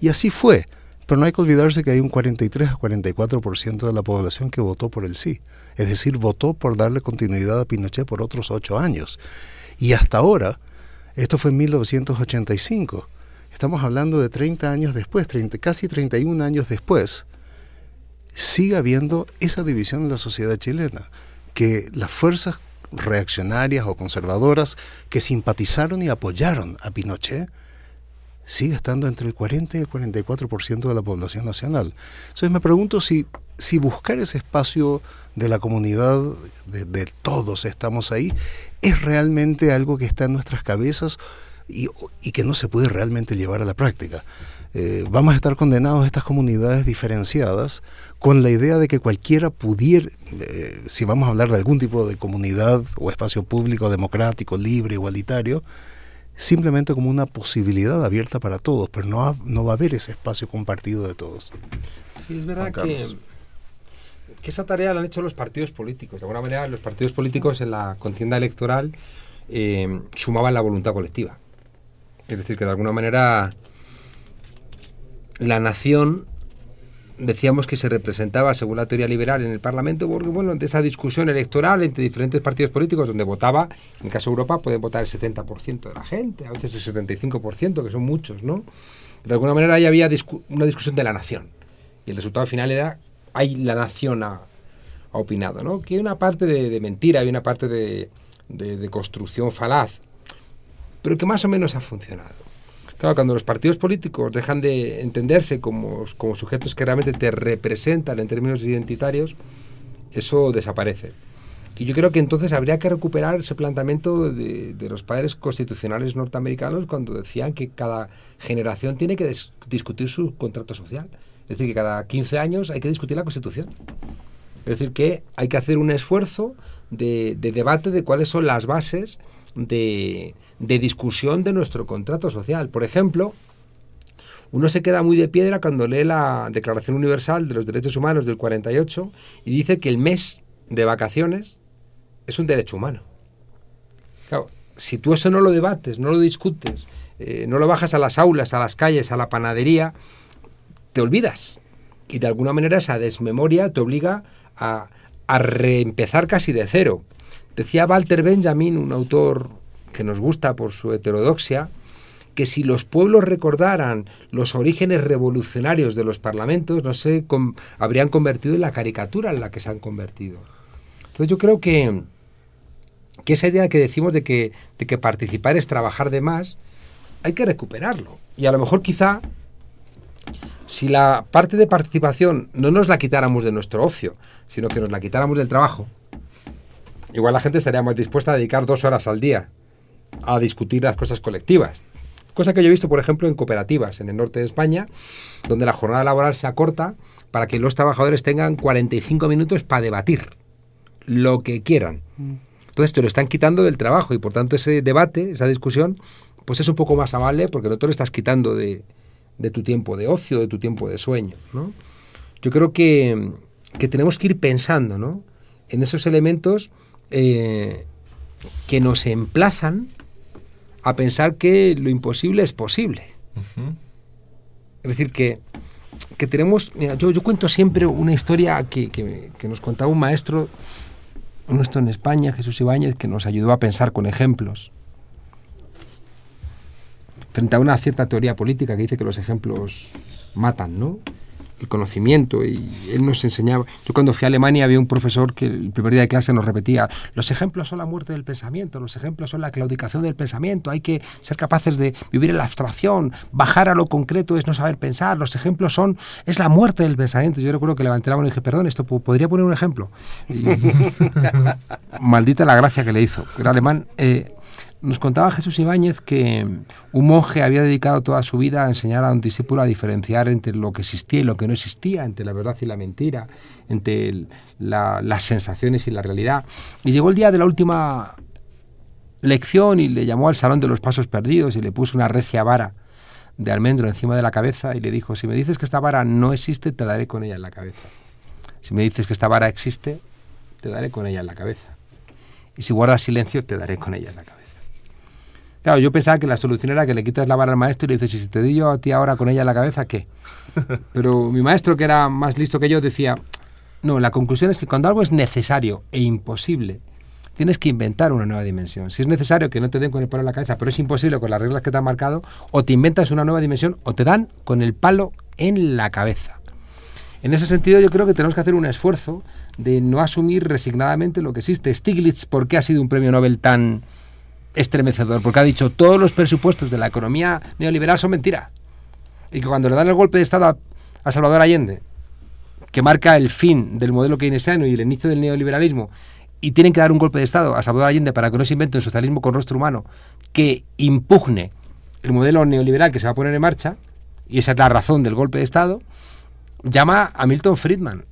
Y así fue. Pero no hay que olvidarse que hay un 43 a 44% de la población que votó por el sí. Es decir, votó por darle continuidad a Pinochet por otros ocho años. Y hasta ahora, esto fue en 1985, estamos hablando de 30 años después, 30, casi 31 años después, sigue habiendo esa división en la sociedad chilena, que las fuerzas reaccionarias o conservadoras que simpatizaron y apoyaron a Pinochet sigue estando entre el 40 y el 44% de la población nacional. Entonces me pregunto si, si buscar ese espacio de la comunidad, de, de todos estamos ahí, es realmente algo que está en nuestras cabezas y, y que no se puede realmente llevar a la práctica. Eh, vamos a estar condenados a estas comunidades diferenciadas con la idea de que cualquiera pudiera, eh, si vamos a hablar de algún tipo de comunidad o espacio público democrático, libre, igualitario, simplemente como una posibilidad abierta para todos, pero no, no va a haber ese espacio compartido de todos. Sí, es verdad que, que, esa tarea la han hecho los partidos políticos. De alguna manera, los partidos políticos en la contienda electoral eh, sumaban la voluntad colectiva. Es decir, que de alguna manera la nación decíamos que se representaba según la teoría liberal en el Parlamento porque bueno de esa discusión electoral entre diferentes partidos políticos donde votaba en caso de Europa puede votar el 70% de la gente a veces el 75% que son muchos no de alguna manera ahí había una discusión de la nación y el resultado final era hay la nación ha opinado, ¿no? Que hay una parte de, mentira, hay una parte de, construcción falaz, pero que más o menos ha funcionado. Claro, cuando los partidos políticos dejan de entenderse como, como sujetos que realmente te representan en términos identitarios, eso desaparece. Y yo creo que entonces habría que recuperar ese planteamiento de, de, los padres constitucionales norteamericanos cuando decían que cada generación tiene que discutir su contrato social. Es decir, que cada 15 años hay que discutir la Constitución. Es decir, que hay que hacer un esfuerzo de, debate de cuáles son las bases de, discusión de nuestro contrato social. Por ejemplo, uno se queda muy de piedra cuando lee la Declaración Universal de los Derechos Humanos del 48 y dice que el mes de vacaciones es un derecho humano. Claro, si tú eso no lo debates, no lo discutes, eh, no lo bajas a las aulas, a las calles, a la panadería, te olvidas. Y de alguna manera esa desmemoria te obliga a, reempezar casi de cero. Decía Walter Benjamin, un autor que nos gusta por su heterodoxia, que si los pueblos recordaran los orígenes revolucionarios de los parlamentos, no sé, habrían convertido en la caricatura en la que se han convertido. Entonces yo creo que, que esa idea que decimos de que, de que participar es trabajar de más, hay que recuperarlo. Y a lo mejor quizá si la parte de participación no nos la quitáramos de nuestro ocio, sino que nos la quitáramos del trabajo, igual la gente estaría más dispuesta a dedicar dos horas al día a discutir las cosas colectivas. Cosa que yo he visto, por ejemplo, en cooperativas en el norte de España, donde la jornada laboral se acorta para que los trabajadores tengan 45 minutos para debatir lo que quieran. Entonces te lo están quitando del trabajo y por tanto ese debate, esa discusión, pues es un poco más amable porque no te lo estás quitando de, de tu tiempo de ocio, de tu tiempo de sueño. ¿no? Yo creo que, tenemos que ir pensando ¿no? en esos elementos eh, que nos emplazan a pensar que lo imposible es posible. Es decir, que, que tenemos... yo, yo, cuento siempre una historia que, que, que, nos contaba un maestro nuestro en España, Jesús Ibáñez, que nos ayudó a pensar con ejemplos frente a una cierta teoría política que dice que los ejemplos matan, ¿no? El conocimiento y él nos enseñaba. Yo cuando fui a Alemania había un profesor que el primer día de clase nos repetía, los ejemplos son la muerte del pensamiento, los ejemplos son la claudicación del pensamiento, hay que ser capaces de vivir en la abstracción, bajar a lo concreto es no saber pensar, los ejemplos son, es la muerte del pensamiento. Yo recuerdo que levanté la mano y dije, perdón, esto podría poner un ejemplo. [laughs] maldita la gracia que le hizo. Era alemán. Eh, nos contaba Jesús Ibáñez que un monje había dedicado toda su vida a enseñar a un discípulo a diferenciar entre lo que existía y lo que no existía, entre la verdad y la mentira, entre las sensaciones y la realidad. Y llegó el día de la última lección y le llamó al salón de los pasos perdidos y le puso una recia vara de almendro encima de la cabeza y le dijo, si me dices que esta vara no existe, te daré con ella en la cabeza. Si me dices que esta vara existe, te daré con ella en la cabeza. Y si guardas silencio, te daré con ella en la cabeza. Claro, yo pensaba que la solución era que le quitas la vara al maestro y le dices, si te doy yo a ti ahora con ella en la cabeza, ¿qué? [laughs] Pero mi maestro, que era más listo que yo, decía, no, la conclusión es que cuando algo es necesario e imposible, tienes que inventar una nueva dimensión. Si es necesario que no te den con el palo en la cabeza, pero es imposible con las reglas que te han marcado, o te inventas una nueva dimensión o te dan con el palo en la cabeza. En ese sentido yo creo que tenemos que hacer un esfuerzo de no asumir resignadamente lo que existe. Stiglitz, ¿por qué ha sido un premio Nobel tan estremecedor, porque ha dicho todos los presupuestos de la economía neoliberal son mentira. Y que cuando le dan el golpe de Estado a, Salvador Allende, que marca el fin del modelo keynesiano y el inicio del neoliberalismo, y tienen que dar un golpe de Estado a Salvador Allende para que no se invente un socialismo con rostro humano que impugne el modelo neoliberal que se va a poner en marcha, y esa es la razón del golpe de Estado, llama a Milton Friedman,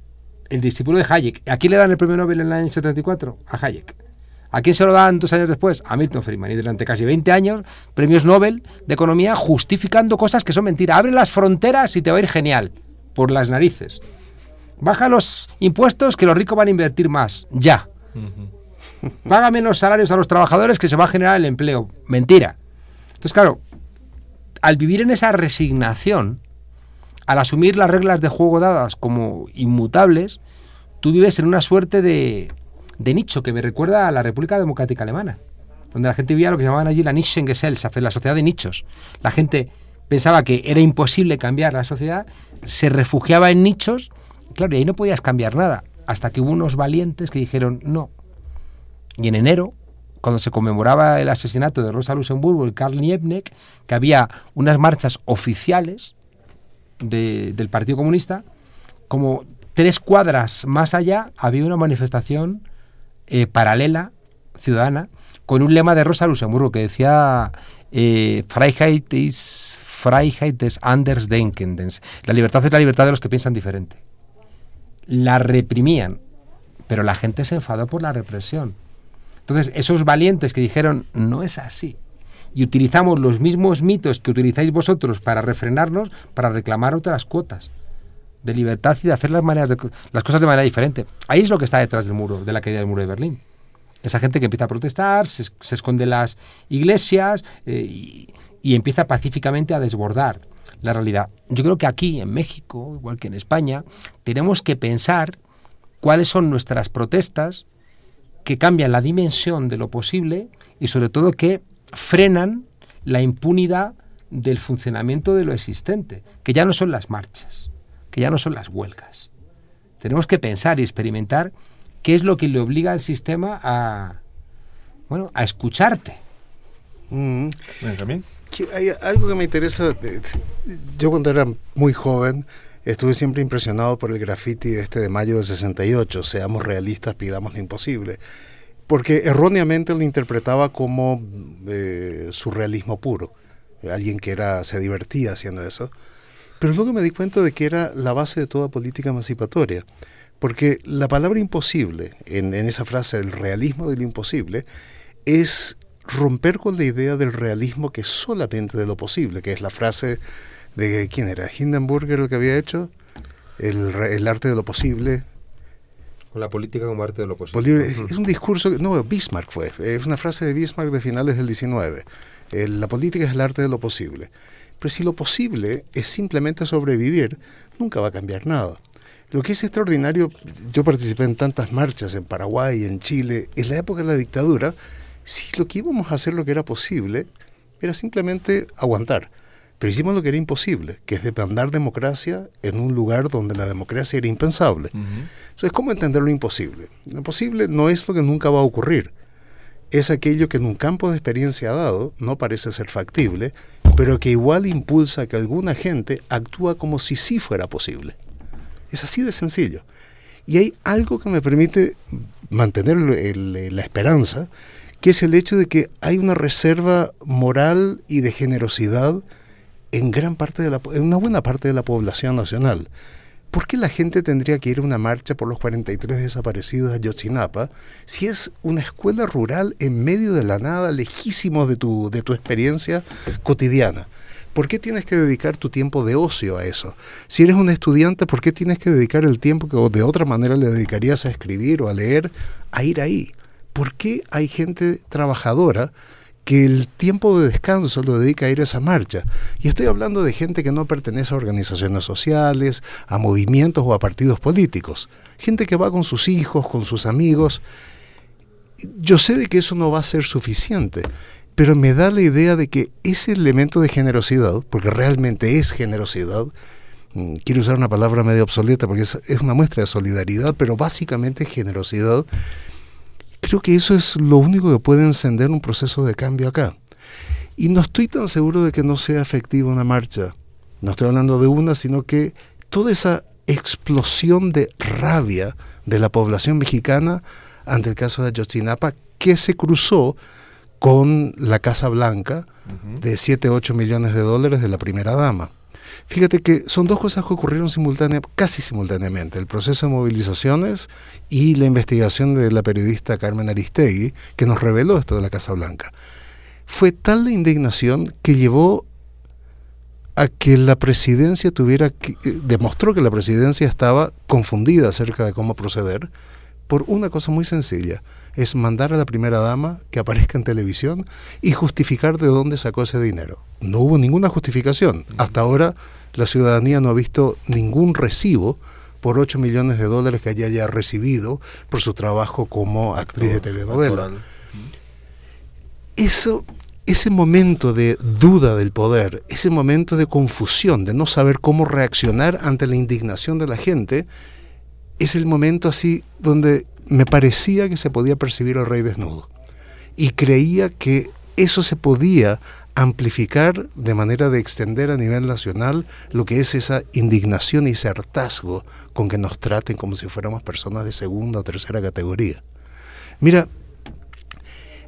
el discípulo de Hayek. ¿A quién le dan el premio Nobel en el año 74? A Hayek. ¿A quién se lo dan dos años después? A Milton Friedman. Y durante casi 20 años, premios Nobel de Economía justificando cosas que son mentiras. Abre las fronteras y te va a ir genial. Por las narices. Baja los impuestos que los ricos van a invertir más. Ya. Paga menos salarios a los trabajadores que se va a generar el empleo. Mentira. Entonces, claro, al vivir en esa resignación, al asumir las reglas de juego dadas como inmutables, tú vives en una suerte de de nicho, que me recuerda a la República Democrática Alemana, donde la gente vivía lo que llamaban allí la Nischengesellschaft, la sociedad de nichos. La gente pensaba que era imposible cambiar la sociedad, se refugiaba en nichos, claro, y ahí no podías cambiar nada. hasta que hubo unos valientes que dijeron no. Y en enero, cuando se conmemoraba el asesinato de Rosa Luxemburgo y Karl Liebknecht, que había unas marchas oficiales del Partido Comunista, como tres cuadras más allá había una manifestación eh, paralela, ciudadana, con un lema de Rosa Luxemburgo que decía eh, Freiheit Freiheit des Andersdenkendens. La libertad es la libertad de los que piensan diferente. La reprimían, pero la gente se enfadó por la represión. Entonces, esos valientes que dijeron, no es así, y utilizamos los mismos mitos que utilizáis vosotros para refrenarnos, para reclamar otras cuotas de libertad y de hacer las, maneras de, las cosas de manera diferente. Ahí es lo que está detrás del muro, de la caída del muro de Berlín. Esa gente que empieza a protestar, se, esconde en las iglesias eh, y empieza pacíficamente a desbordar la realidad. Yo creo que aquí, en México, igual que en España, tenemos que pensar cuáles son nuestras protestas que cambian la dimensión de lo posible y sobre todo que frenan la impunidad del funcionamiento de lo existente, que ya no son las marchas, que ya no son las huelgas. Tenemos que pensar y experimentar qué es lo que le obliga al sistema a, bueno, a escucharte. Mm. también hay algo que me interesa. Yo cuando era muy joven estuve siempre impresionado por el graffiti de este de mayo de 68, seamos realistas, pidamos lo imposible, porque erróneamente lo interpretaba como eh, surrealismo puro, alguien que era se divertía haciendo eso, pero luego me di cuenta de que era la base de toda política emancipatoria, porque la palabra imposible, en, en esa frase, el realismo del imposible, es romper con la idea del realismo que es solamente de lo posible, que es la frase de quién era, Hindenburger el que había hecho, el, arte de lo posible. Con la política como arte de lo posible. Es un discurso, no, Bismarck fue, es una frase de Bismarck de finales del 19. la política es el arte de lo posible. Pero si lo posible es simplemente sobrevivir, nunca va a cambiar nada. Lo que es extraordinario, yo participé en tantas marchas en Paraguay, en Chile, en la época de la dictadura, si lo que íbamos a hacer lo que era posible era simplemente aguantar. Pero hicimos lo que era imposible, que es demandar democracia en un lugar donde la democracia era impensable. Entonces, ¿cómo entender lo imposible? Lo imposible no es lo que nunca va a ocurrir. Es aquello que en un campo de experiencia dado no parece ser factible, pero que igual impulsa que alguna gente actúa como si sí fuera posible. Es así de sencillo. Y hay algo que me permite mantener la esperanza, que es el hecho de que hay una reserva moral y de generosidad en gran parte de la en una buena parte de la población nacional. ¿Por qué la gente tendría que ir a una marcha por los 43 desaparecidos de Ayotzinapa si es una escuela rural en medio de la nada, lejísimo de tu, de tu experiencia cotidiana? ¿Por qué tienes que dedicar tu tiempo de ocio a eso? Si eres un estudiante, ¿por qué tienes que dedicar el tiempo que de otra manera le dedicarías a escribir o a leer a ir ahí? ¿por qué hay gente trabajadora que el tiempo de descanso lo dedica a ir a esa marcha? Y estoy hablando de gente que no pertenece a organizaciones sociales, a movimientos o a partidos políticos. Gente que va con sus hijos, con sus amigos. Yo sé de que eso no va a ser suficiente, pero me da la idea de que ese elemento de generosidad, porque realmente es generosidad, mm, quiero usar una palabra medio obsoleta porque es, es, una muestra de solidaridad, pero básicamente generosidad, Creo que eso es lo único que puede encender un proceso de cambio acá. Y no estoy tan seguro de que no sea efectiva una marcha. No estoy hablando de una, sino que toda esa explosión de rabia de la población mexicana ante el caso de Ayotzinapa que se cruzó con la Casa Blanca de 7, 8 millones de dólares de la primera dama. Fíjate que son dos cosas que ocurrieron casi simultáneamente, el proceso de movilizaciones y la investigación de la periodista Carmen Aristegui, que nos reveló esto de la Casa Blanca. Fue tal la indignación que llevó a que la presidencia tuviera que, eh, demostró que la presidencia estaba confundida acerca de cómo proceder por una cosa muy sencilla, es mandar a la primera dama que aparezca en televisión y justificar de dónde sacó ese dinero. No hubo ninguna justificación. Hasta ahora la ciudadanía no ha visto ningún recibo por 8 millones de dólares que haya recibido por su trabajo como actriz de telenovela. Eso, ese momento de duda del poder, ese momento de confusión, de no saber cómo reaccionar ante la indignación de la gente, es el momento así donde me parecía que se podía percibir al rey desnudo. Y creía que eso se podía amplificar de manera de extender a nivel nacional lo que es esa indignación y ese hartazgo con que nos traten como si fuéramos personas de segunda o tercera categoría. Mira,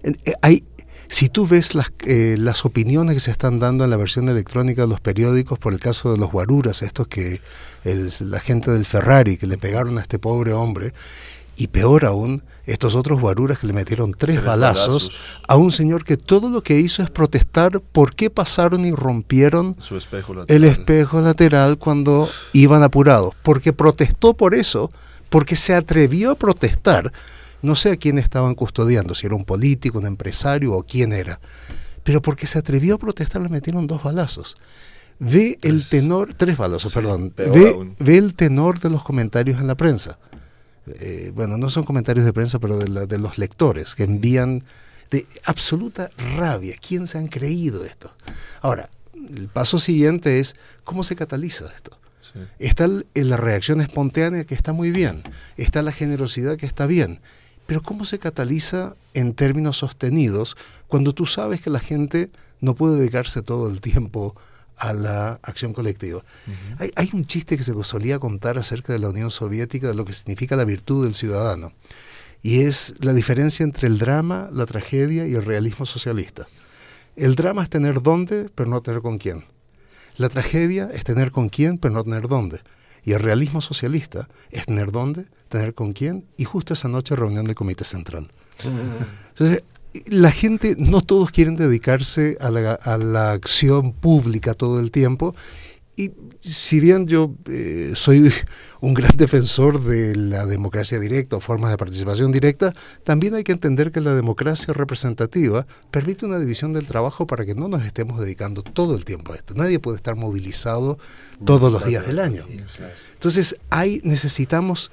eh, hay, si tú ves las, eh, las opiniones que se están dando en la versión electrónica de los periódicos por el caso de los guaruras, estos que la gente del Ferrari que le pegaron a este pobre hombre, y peor aún, estos otros guaruras que le metieron tres, balazos, a un señor que todo lo que hizo es protestar por qué pasaron y rompieron el espejo lateral cuando iban apurados. Porque protestó por eso, porque se atrevió a protestar. No sé a quién estaban custodiando, si era un político, un empresario o quién era. Pero porque se atrevió a protestar le metieron dos balazos. Ve el tenor, tres balazos, perdón. Ve, ve el tenor de los comentarios en la prensa eh, bueno, no son comentarios de prensa, pero de, los lectores que envían de absoluta rabia. ¿Quién se han creído esto? Ahora, el paso siguiente es cómo se cataliza esto. Está la reacción espontánea que está muy bien, está la generosidad que está bien, pero ¿cómo se cataliza en términos sostenidos cuando tú sabes que la gente no puede dedicarse todo el tiempo a la acción colectiva. hay, un chiste que se solía contar acerca de la Unión Soviética, de lo que significa la virtud del ciudadano, y es la diferencia entre el drama, la tragedia y el realismo socialista. El drama es tener dónde, pero no tener con quién. La tragedia es tener con quién, pero no tener dónde. Y el realismo socialista es tener dónde, tener con quién, y justo esa noche reunión del Comité Central. Entonces, la gente, no todos quieren dedicarse a la, acción pública todo el tiempo. Y si bien yo eh, soy [laughs] un gran defensor de la democracia directa o formas de participación directa, también hay que entender que la democracia representativa permite una división del trabajo para que no nos estemos dedicando todo el tiempo a esto. Nadie puede estar movilizado todos los días del año. Entonces, hay, necesitamos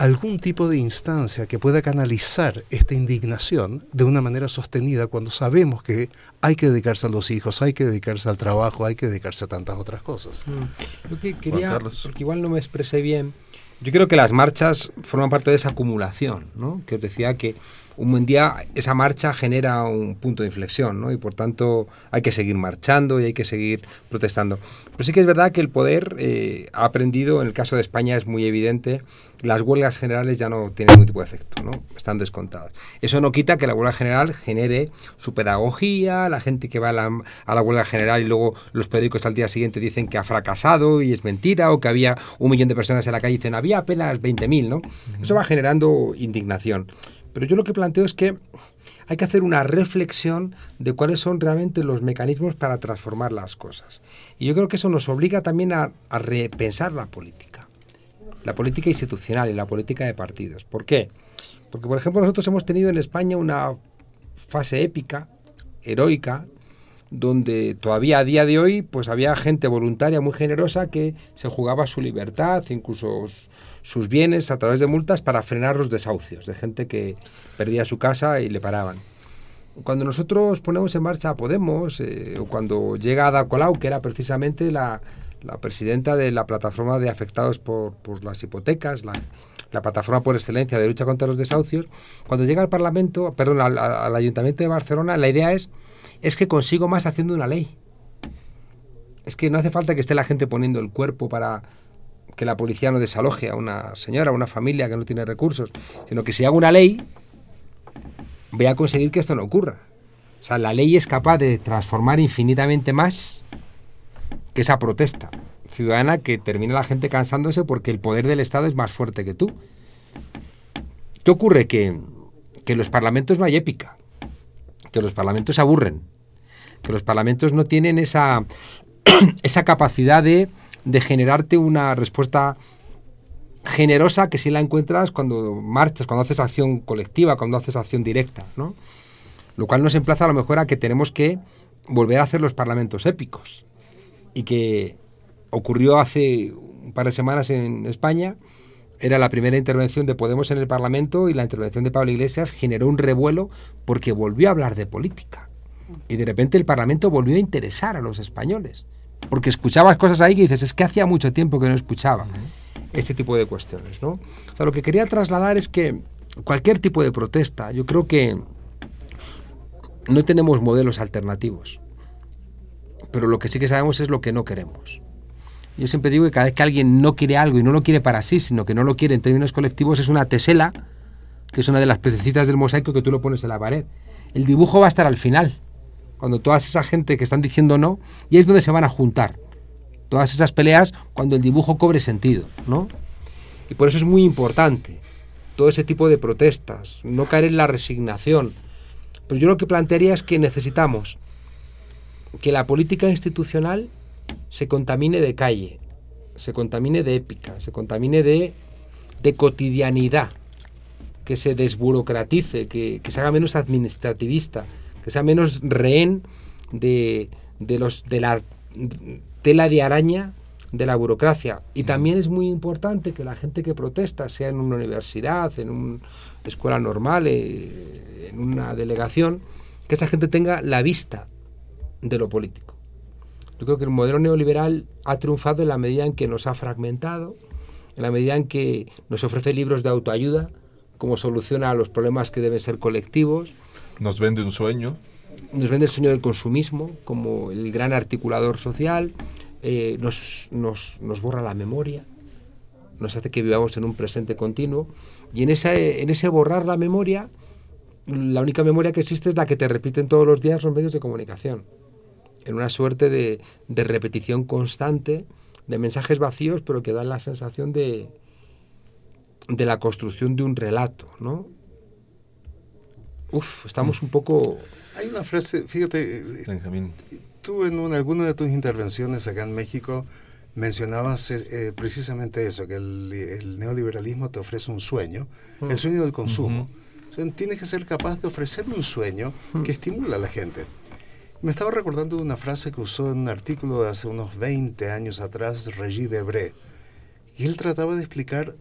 algún tipo de instancia que pueda canalizar esta indignación de una manera sostenida cuando sabemos que hay que dedicarse a los hijos, hay que dedicarse al trabajo, hay que dedicarse a tantas otras cosas. Mm. Yo que quería, porque igual no me expresé bien, yo creo que las marchas forman parte de esa acumulación, ¿no? que os decía que un buen día esa marcha genera un punto de inflexión, ¿no? Y por tanto hay que seguir marchando y hay que seguir protestando. Pero sí que es verdad que el poder eh, ha aprendido, en el caso de España es muy evidente, las huelgas generales ya no tienen ningún tipo de efecto, ¿no? Están descontadas. Eso no quita que la huelga general genere su pedagogía, la gente que va a la, huelga general y luego los periódicos al día siguiente dicen que ha fracasado y es mentira, o que había un millón de personas en la calle y dicen había apenas 20.000, ¿no? Eso va generando indignación. Pero yo lo que planteo es que hay que hacer una reflexión de cuáles son realmente los mecanismos para transformar las cosas. Y yo creo que eso nos obliga también a, repensar la política, la política institucional y la política de partidos. ¿Por qué? Porque, por ejemplo, nosotros hemos tenido en España una fase épica, heroica, donde todavía a día de hoy pues había gente voluntaria muy generosa que se jugaba su libertad, incluso sus bienes a través de multas para frenar los desahucios de gente que perdía su casa y le paraban. Cuando nosotros ponemos en marcha Podemos, eh, o cuando llega Ada Colau, que era precisamente la, presidenta de la plataforma de afectados por, las hipotecas, la, plataforma por excelencia de lucha contra los desahucios, cuando llega al Parlamento, perdón, al Ayuntamiento de Barcelona, la idea es es que consigo más haciendo una ley. Es que no hace falta que esté la gente poniendo el cuerpo para que la policía no desaloje a una señora, a una familia que no tiene recursos, sino que si hago una ley, voy a conseguir que esto no ocurra. O sea, la ley es capaz de transformar infinitamente más que esa protesta ciudadana que termina la gente cansándose porque el poder del Estado es más fuerte que tú. ¿Qué ocurre? Que, que en los parlamentos no hay épica que los parlamentos se aburren, que los parlamentos no tienen esa, [clears throat] esa capacidad de, de generarte una respuesta generosa que si la encuentras cuando marchas, cuando haces acción colectiva, cuando haces acción directa, ¿no? Lo cual nos emplaza a lo mejor a que tenemos que volver a hacer los parlamentos épicos. Y que ocurrió hace un par de semanas en España, era la primera intervención de Podemos en el Parlamento y la intervención de Pablo Iglesias generó un revuelo porque volvió a hablar de política. Y de repente el Parlamento volvió a interesar a los españoles. Porque escuchabas cosas ahí que dices, es que hacía mucho tiempo que no escuchaba. este tipo de cuestiones. ¿no? O sea, lo que quería trasladar es que cualquier tipo de protesta, yo creo que no tenemos modelos alternativos, pero lo que sí que sabemos es lo que no queremos. Yo siempre digo que cada vez que alguien no quiere algo y no lo quiere para sí, sino que no lo quiere en términos colectivos, es una tesela, que es una de las pececitas del mosaico que tú lo pones en la pared. El dibujo va a estar al final, cuando toda esa gente que están diciendo no, y es donde se van a juntar. Todas esas peleas cuando el dibujo cobre sentido, ¿no? Y por eso es muy importante todo ese tipo de protestas, no caer en la resignación. Pero yo lo que plantearía es que necesitamos que la política institucional se contamine de calle, se contamine de épica, se contamine de, de cotidianidad, que se desburocratice, que, que, se haga menos administrativista, que sea menos rehén de, de, los, de la tela de araña de la burocracia. Y también es muy importante que la gente que protesta, sea en una universidad, en una escuela normal, eh, en una delegación, que esa gente tenga la vista de lo político. Yo creo que el modelo neoliberal ha triunfado en la medida en que nos ha fragmentado, en la medida en que nos ofrece libros de autoayuda como solución a los problemas que deben ser colectivos. Nos vende un sueño. Nos vende el sueño del consumismo como el gran articulador social, eh, nos, nos, nos, borra la memoria, nos hace que vivamos en un presente continuo y en, esa, en ese borrar la memoria, la única memoria que existe es la que te repiten todos los días los medios de comunicación, en una suerte de, de repetición constante de mensajes vacíos, pero que dan la sensación de, de la construcción de un relato, ¿no? Uf, estamos un poco... Hay una frase, fíjate, Benjamín, tú en alguna de tus intervenciones acá en México mencionabas eh, eh, precisamente eso, que el, neoliberalismo te ofrece un sueño, el sueño del consumo. tienes que ser capaz de ofrecer un sueño que estimula a la gente. Me estaba recordando de una frase que usó en un artículo de hace unos 20 años atrás Regis Debré, y él trataba de explicar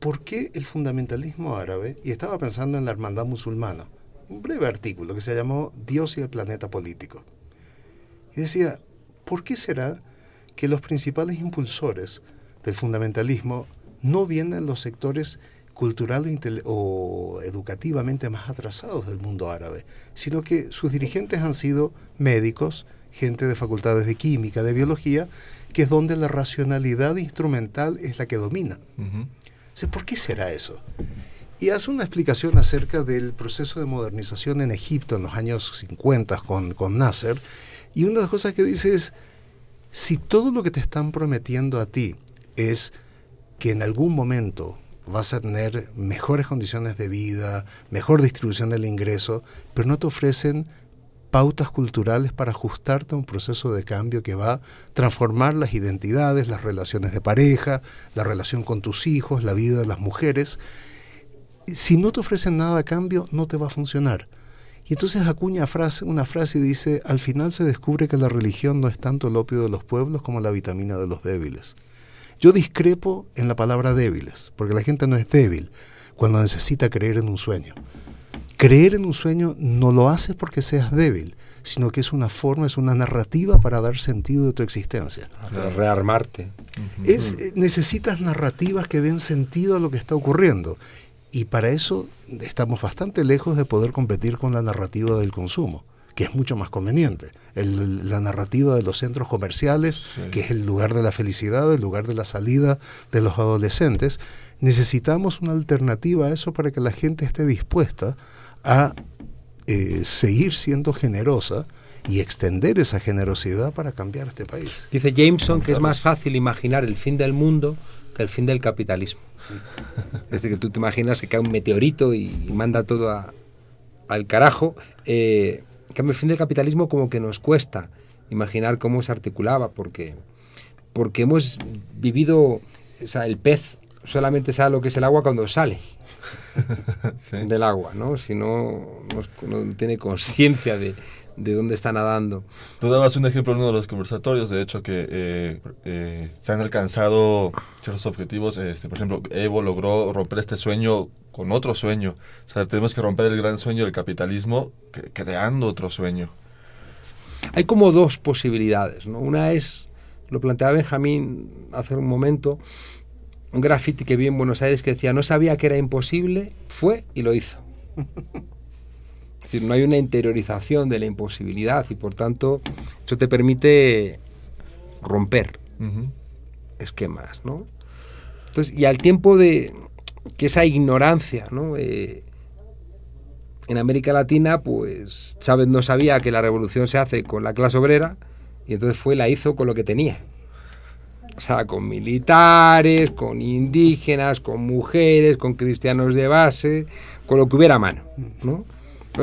por qué el fundamentalismo árabe, y estaba pensando en la hermandad musulmana, un breve artículo que se llamó Dios y el planeta político. Y decía, ¿por qué será que los principales impulsores del fundamentalismo no vienen los sectores cultural o educativamente más atrasados del mundo árabe, sino que sus dirigentes han sido médicos, gente de facultades de química, de biología, que es donde la racionalidad instrumental es la que domina. ¿Por qué será eso? Y hace una explicación acerca del proceso de modernización en Egipto en los años 50 con, con Nasser, y una de las cosas que dice es, si todo lo que te están prometiendo a ti es que en algún momento vas a tener mejores condiciones de vida, mejor distribución del ingreso, pero no te ofrecen pautas culturales para ajustarte a un proceso de cambio que va a transformar las identidades, las relaciones de pareja, la relación con tus hijos, la vida de las mujeres. Si no te ofrecen nada a cambio, no te va a funcionar. Y entonces acuña frase, una frase y dice, al final se descubre que la religión no es tanto el opio de los pueblos como la vitamina de los débiles. Yo discrepo en la palabra débiles, porque la gente no es débil cuando necesita creer en un sueño. Creer en un sueño no lo haces porque seas débil, sino que es una forma, es una narrativa para dar sentido de tu existencia. Para rearmarte. Es, eh, necesitas narrativas que den sentido a lo que está ocurriendo. Y para eso estamos bastante lejos de poder competir con la narrativa del consumo, que es mucho más conveniente. la narrativa de los centros comerciales, que es el lugar de la felicidad, el lugar de la salida de los adolescentes. Necesitamos una alternativa a eso para que la gente esté dispuesta a eh, seguir siendo generosa y extender esa generosidad para cambiar este país. Dice Jameson que es más fácil imaginar el fin del mundo que el fin del capitalismo. Es decir, que tú te imaginas que cae un meteorito y, manda todo al carajo. Eh, el fin del capitalismo como que nos cuesta imaginar cómo se articulaba, porque, porque hemos vivido, o sea, el pez solamente sabe lo que es el agua cuando sale [laughs] del agua, ¿no? Si no, no tiene conciencia de, de dónde está nadando. Tú dabas un ejemplo en uno de los conversatorios, de hecho, que eh, eh, se han alcanzado ciertos objetivos. Este, por ejemplo, Evo logró romper este sueño con otro sueño. O sea, tenemos que romper el gran sueño del capitalismo creando otro sueño. Hay como dos posibilidades, ¿no? Una es, lo planteaba Benjamín hace un momento, un graffiti que vi en Buenos Aires que decía, no sabía que era imposible, fue y lo hizo. Es decir, no hay una interiorización de la imposibilidad y por tanto eso te permite romper esquemas, ¿no? Entonces, y al tiempo de que esa ignorancia, ¿no? Eh, en América Latina, pues Chávez no sabía que la revolución se hace con la clase obrera y entonces fue la hizo con lo que tenía. O sea, con militares, con indígenas, con mujeres, con cristianos de base, con lo que hubiera a mano. ¿no?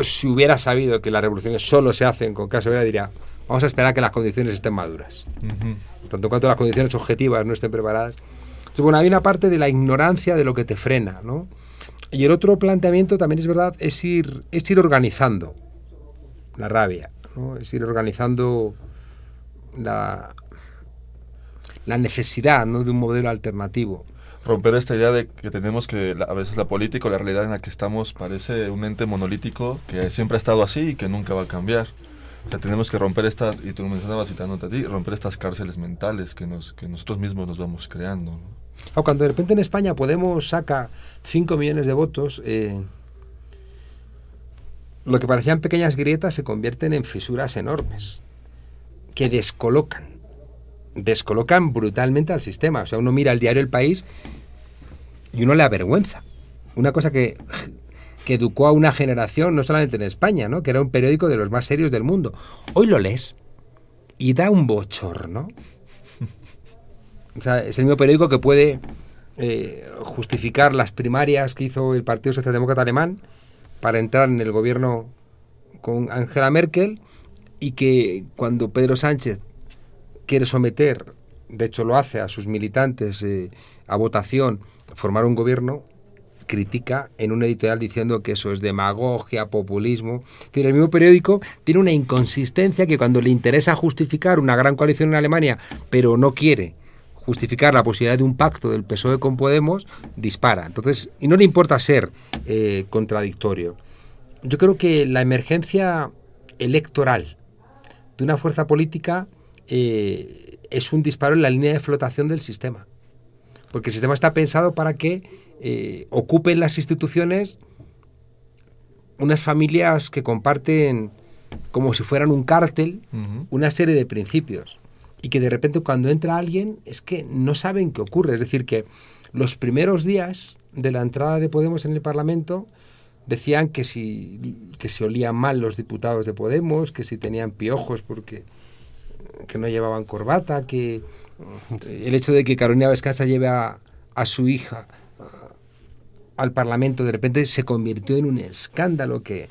si hubiera sabido que las revoluciones solo se hacen con clase obrera, diría, vamos a esperar que las condiciones estén maduras. Tanto cuanto las condiciones objetivas no estén preparadas. Entonces, bueno, hay una parte de la ignorancia de lo que te frena, ¿no? Y el otro planteamiento también es verdad, es ir, es ir organizando la rabia, ¿no? es ir organizando la, la necesidad ¿no? de un modelo alternativo. Romper esta idea de que tenemos que a veces la política o la realidad en la que estamos parece un ente monolítico que siempre ha estado así y que nunca va a cambiar. O tenemos que romper estas, y tú lo mencionabas citándote a ti, romper estas cárceles mentales que, nos, que nosotros mismos nos vamos creando. ¿no? O cuando de repente en España Podemos saca 5 millones de votos, eh, lo que parecían pequeñas grietas se convierten en fisuras enormes, que descolocan, descolocan brutalmente al sistema. O sea, uno mira el diario El País y uno le avergüenza. Una cosa que, que educó a una generación, no solamente en España, ¿no? que era un periódico de los más serios del mundo. Hoy lo lees y da un bochorno. O sea, es el mismo periódico que puede eh, justificar las primarias que hizo el Partido Socialdemócrata Alemán para entrar en el gobierno con Angela Merkel y que cuando Pedro Sánchez quiere someter, de hecho lo hace a sus militantes eh, a votación, formar un gobierno, critica en un editorial diciendo que eso es demagogia, populismo. el mismo periódico tiene una inconsistencia que cuando le interesa justificar una gran coalición en Alemania, pero no quiere justificar la posibilidad de un pacto del PSOE con Podemos, dispara. Entonces, y no le importa ser eh, contradictorio. Yo creo que la emergencia electoral de una fuerza política eh, es un disparo en la línea de flotación del sistema. Porque el sistema está pensado para que eh, ocupen las instituciones unas familias que comparten, como si fueran un cártel, una serie de principios y que de repente cuando entra alguien es que no saben qué ocurre. Es decir, que los primeros días de la entrada de Podemos en el Parlamento decían que si, que se olían mal los diputados de Podemos, que si tenían piojos porque que no llevaban corbata, que el hecho de que Carolina Vescasa lleve a, a su hija al Parlamento de repente se convirtió en un escándalo que,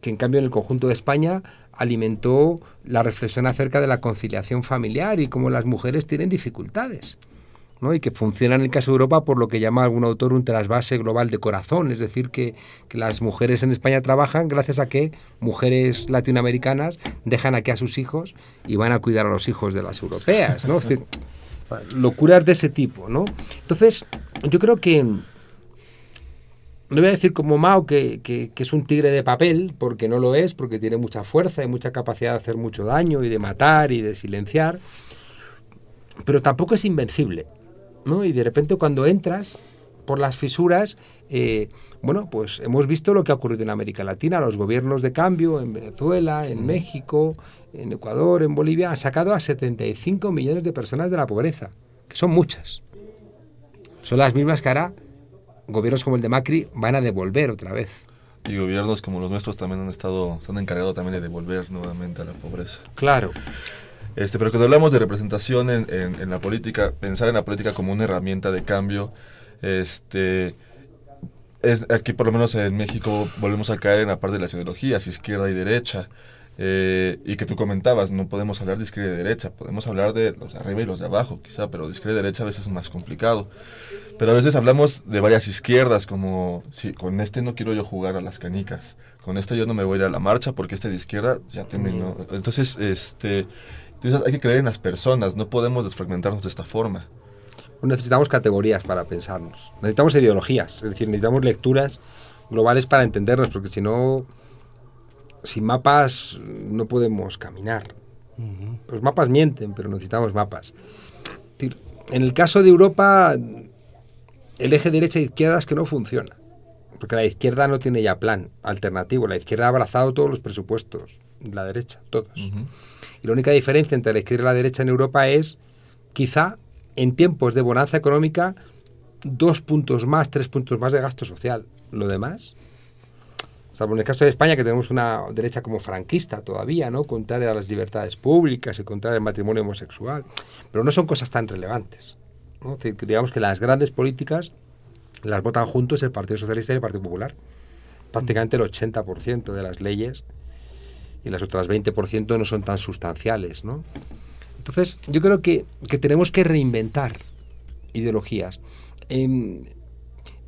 que en cambio en el conjunto de España alimentó la reflexión acerca de la conciliación familiar y cómo las mujeres tienen dificultades. ¿No? y que funciona en el caso de Europa por lo que llama algún autor un trasvase global de corazón, es decir, que, las mujeres en España trabajan gracias a que mujeres latinoamericanas dejan aquí a sus hijos y van a cuidar a los hijos de las europeas, locuras de ese tipo, ¿no? Entonces, yo creo que no voy a decir como Mao que, es un tigre de papel, porque no lo es, porque tiene mucha fuerza y mucha capacidad de hacer mucho daño y de matar y de silenciar, pero tampoco es invencible. ¿No? Y de repente cuando entras por las fisuras, eh, bueno, pues hemos visto lo que ha ocurrido en América Latina, los gobiernos de cambio en Venezuela, en México, en Ecuador, en Bolivia, han sacado a 75 millones de personas de la pobreza, que son muchas. Son las mismas que hará gobiernos como el de Macri van a devolver otra vez. Y gobiernos como los nuestros también han estado, se han encargado también de devolver nuevamente a la pobreza. Claro. Este, pero cuando hablamos de representación en, en, la política, pensar en la política como una herramienta de cambio, este, es, aquí por lo menos en México volvemos a caer en la parte de las ideologías, izquierda y derecha. Eh, y que tú comentabas, no podemos hablar de izquierda y derecha, podemos hablar de los de arriba y los de abajo, quizá, pero de izquierda y derecha a veces es más complicado. Pero a veces hablamos de varias izquierdas, como, si con este no quiero yo jugar a las canicas, con este yo no me voy a ir a la marcha porque este de izquierda ya terminó. Entonces, este, entonces hay que creer en las personas, no podemos desfragmentarnos de esta forma. Necesitamos categorías para pensarnos, necesitamos ideologías, es decir, necesitamos lecturas globales para entendernos, porque si no, sin mapas no podemos caminar. Los mapas mienten, pero necesitamos mapas. En el caso de Europa, el eje derecha-izquierda es que no funciona. Porque la izquierda no tiene ya plan alternativo. La izquierda ha abrazado todos los presupuestos. La derecha, todos. Y la única diferencia entre la izquierda y la derecha en Europa es, quizá, en tiempos de bonanza económica, dos puntos más, tres puntos más de gasto social. Lo demás, salvo en el caso de España, que tenemos una derecha como franquista todavía, ¿no? Contraria a las libertades públicas y contraria al matrimonio homosexual. Pero no son cosas tan relevantes. digamos que las grandes políticas las votan juntos el Partido Socialista y el Partido Popular. Prácticamente el 80% de las leyes y las otras 20% no son tan sustanciales. ¿no? Entonces, yo creo que, tenemos que reinventar ideologías. En,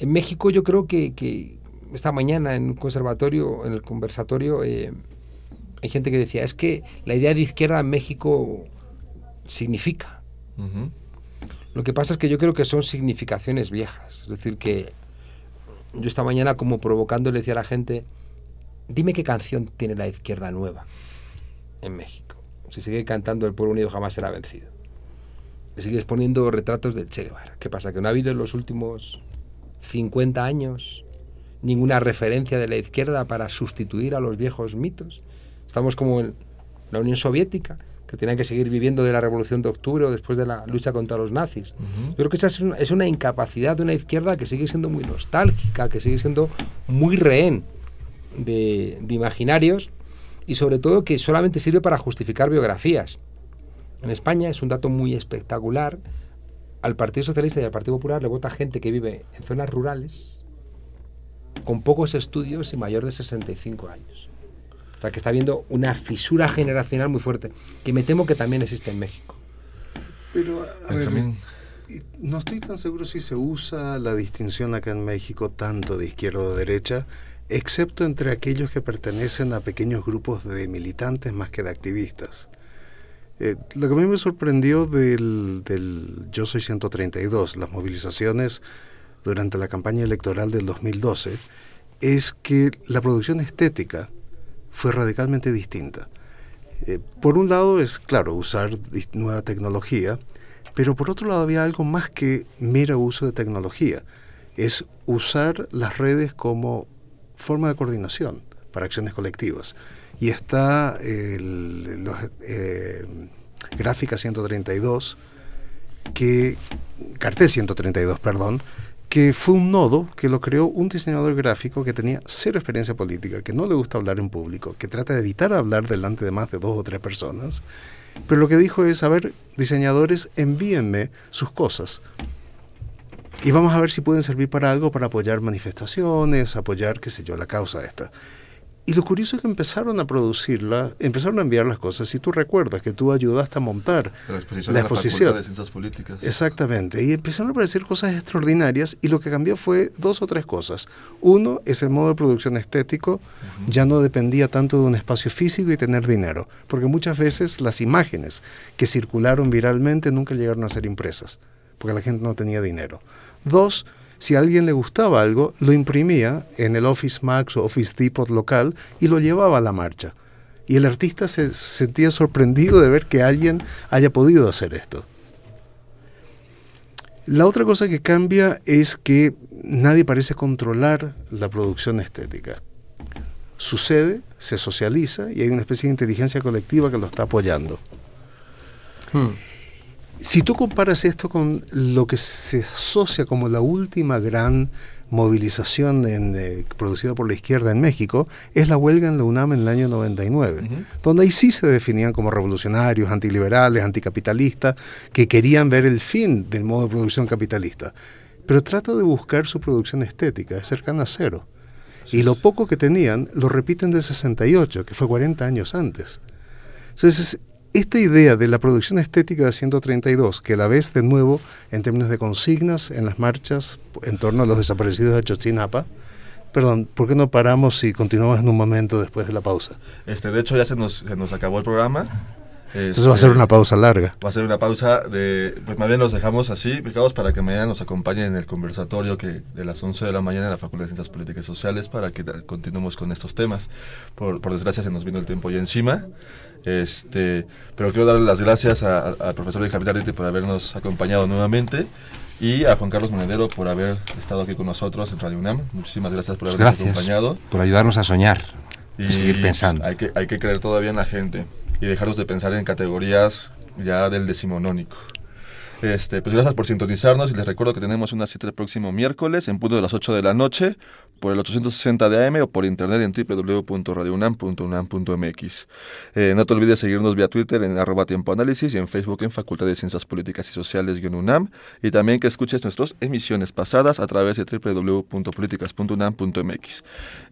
México yo creo que, esta mañana en un conservatorio, en el conversatorio, eh, hay gente que decía, es que la idea de izquierda en México significa. Lo que pasa es que yo creo que son significaciones viejas. Es decir, que yo esta mañana como provocando le decía a la gente, dime qué canción tiene la izquierda nueva en México. Si sigue cantando El pueblo unido jamás será vencido. Le sigues poniendo retratos del Che Guevara. ¿Qué pasa? ¿Que no ha habido en los últimos 50 años ninguna referencia de la izquierda para sustituir a los viejos mitos? Estamos como en la Unión Soviética que tenían que seguir viviendo de la Revolución de Octubre o después de la lucha contra los nazis. Yo creo que esa es una, incapacidad de una izquierda que sigue siendo muy nostálgica, que sigue siendo muy rehén de, imaginarios y sobre todo que solamente sirve para justificar biografías. En España es un dato muy espectacular. Al Partido Socialista y al Partido Popular le vota gente que vive en zonas rurales, con pocos estudios y mayor de 65 años sea, que está habiendo una fisura generacional muy fuerte, que me temo que también existe en México. Pero, a ver, no estoy tan seguro si se usa la distinción acá en México tanto de izquierda o de derecha, excepto entre aquellos que pertenecen a pequeños grupos de militantes más que de activistas. Eh, lo que a mí me sorprendió del, Yo Soy 132, las movilizaciones durante la campaña electoral del 2012, es que la producción estética fue radicalmente distinta. Eh, por un lado es, claro, usar nueva tecnología, pero por otro lado había algo más que mero uso de tecnología. Es usar las redes como forma de coordinación para acciones colectivas. Y está el, los, eh, Gráfica 132, que, Cartel 132, perdón, que fue un nodo que lo creó un diseñador gráfico que tenía cero experiencia política, que no le gusta hablar en público, que trata de evitar hablar delante de más de dos o tres personas. Pero lo que dijo es, a ver, diseñadores, envíenme sus cosas. Y vamos a ver si pueden servir para algo, para apoyar manifestaciones, apoyar, qué sé yo, la causa esta. Y lo curioso es que empezaron a producirla, empezaron a enviar las cosas. Si tú recuerdas que tú ayudaste a montar la exposición, la exposición. de, ciencias políticas. Exactamente. Y empezaron a aparecer cosas extraordinarias y lo que cambió fue dos o tres cosas. Uno es el modo de producción estético. Ya no dependía tanto de un espacio físico y tener dinero. Porque muchas veces las imágenes que circularon viralmente nunca llegaron a ser impresas. Porque la gente no tenía dinero. Dos, si a alguien le gustaba algo, lo imprimía en el Office Max o Office Depot local y lo llevaba a la marcha. Y el artista se sentía sorprendido de ver que alguien haya podido hacer esto. La otra cosa que cambia es que nadie parece controlar la producción estética. Sucede, se socializa y hay una especie de inteligencia colectiva que lo está apoyando. Hmm. Si tú comparas esto con lo que se asocia como la última gran movilización eh, producida por la izquierda en México, es la huelga en la UNAM en el año 99, donde ahí sí se definían como revolucionarios, antiliberales, anticapitalistas, que querían ver el fin del modo de producción capitalista. Pero trata de buscar su producción estética, es cercana a cero. y lo poco que tenían lo repiten del 68, que fue 40 años antes. Entonces, esta idea de la producción estética de 132, que la ves de nuevo en términos de consignas en las marchas en torno a los desaparecidos de Chotzinapa, Perdón, ¿por qué no paramos y continuamos en un momento después de la pausa? Este, de hecho, ya se nos, se nos acabó el programa. Entonces va a ser una pausa larga. Va a ser una pausa de, pues más bien los dejamos así, picados para que mañana nos acompañen en el conversatorio que de las 11 de la mañana en la Facultad de Ciencias Políticas y Sociales para que continuemos con estos temas. Por, por desgracia se nos vino el tiempo ya encima. Este, pero quiero darle las gracias al profesor Javier por habernos acompañado nuevamente y a Juan Carlos Monedero por haber estado aquí con nosotros en Radio UNAM. Muchísimas gracias por habernos acompañado. Por ayudarnos a soñar y, seguir pensando. Hay que, hay que creer todavía en la gente y dejarnos de pensar en categorías ya del decimonónico. Este, pues gracias por sintonizarnos y les recuerdo que tenemos una cita el próximo miércoles en punto de las 8 de la noche por el 860 de AM o por internet en www.radiounam.unam.mx. Eh, no te olvides seguirnos vía Twitter en arroba tiempo análisis y en Facebook en Facultad de Ciencias Políticas y Sociales-UNAM y también que escuches nuestras emisiones pasadas a través de www.políticas.unam.mx.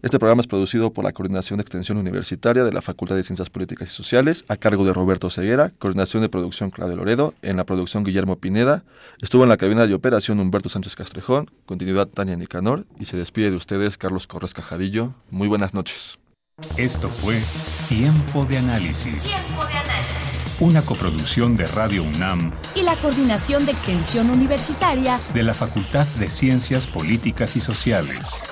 Este programa es producido por la Coordinación de Extensión Universitaria de la Facultad de Ciencias Políticas y Sociales a cargo de Roberto Ceguera, Coordinación de Producción Claudio Loredo, en la producción Guillermo Pineda, estuvo en la cabina de operación Humberto Sánchez Castrejón, continuidad Tania Nicanor y se despide de ustedes Carlos Corres Cajadillo. Muy buenas noches. Esto fue Tiempo de Análisis. Tiempo de Análisis. Una coproducción de Radio UNAM y la Coordinación de Extensión Universitaria de la Facultad de Ciencias Políticas y Sociales.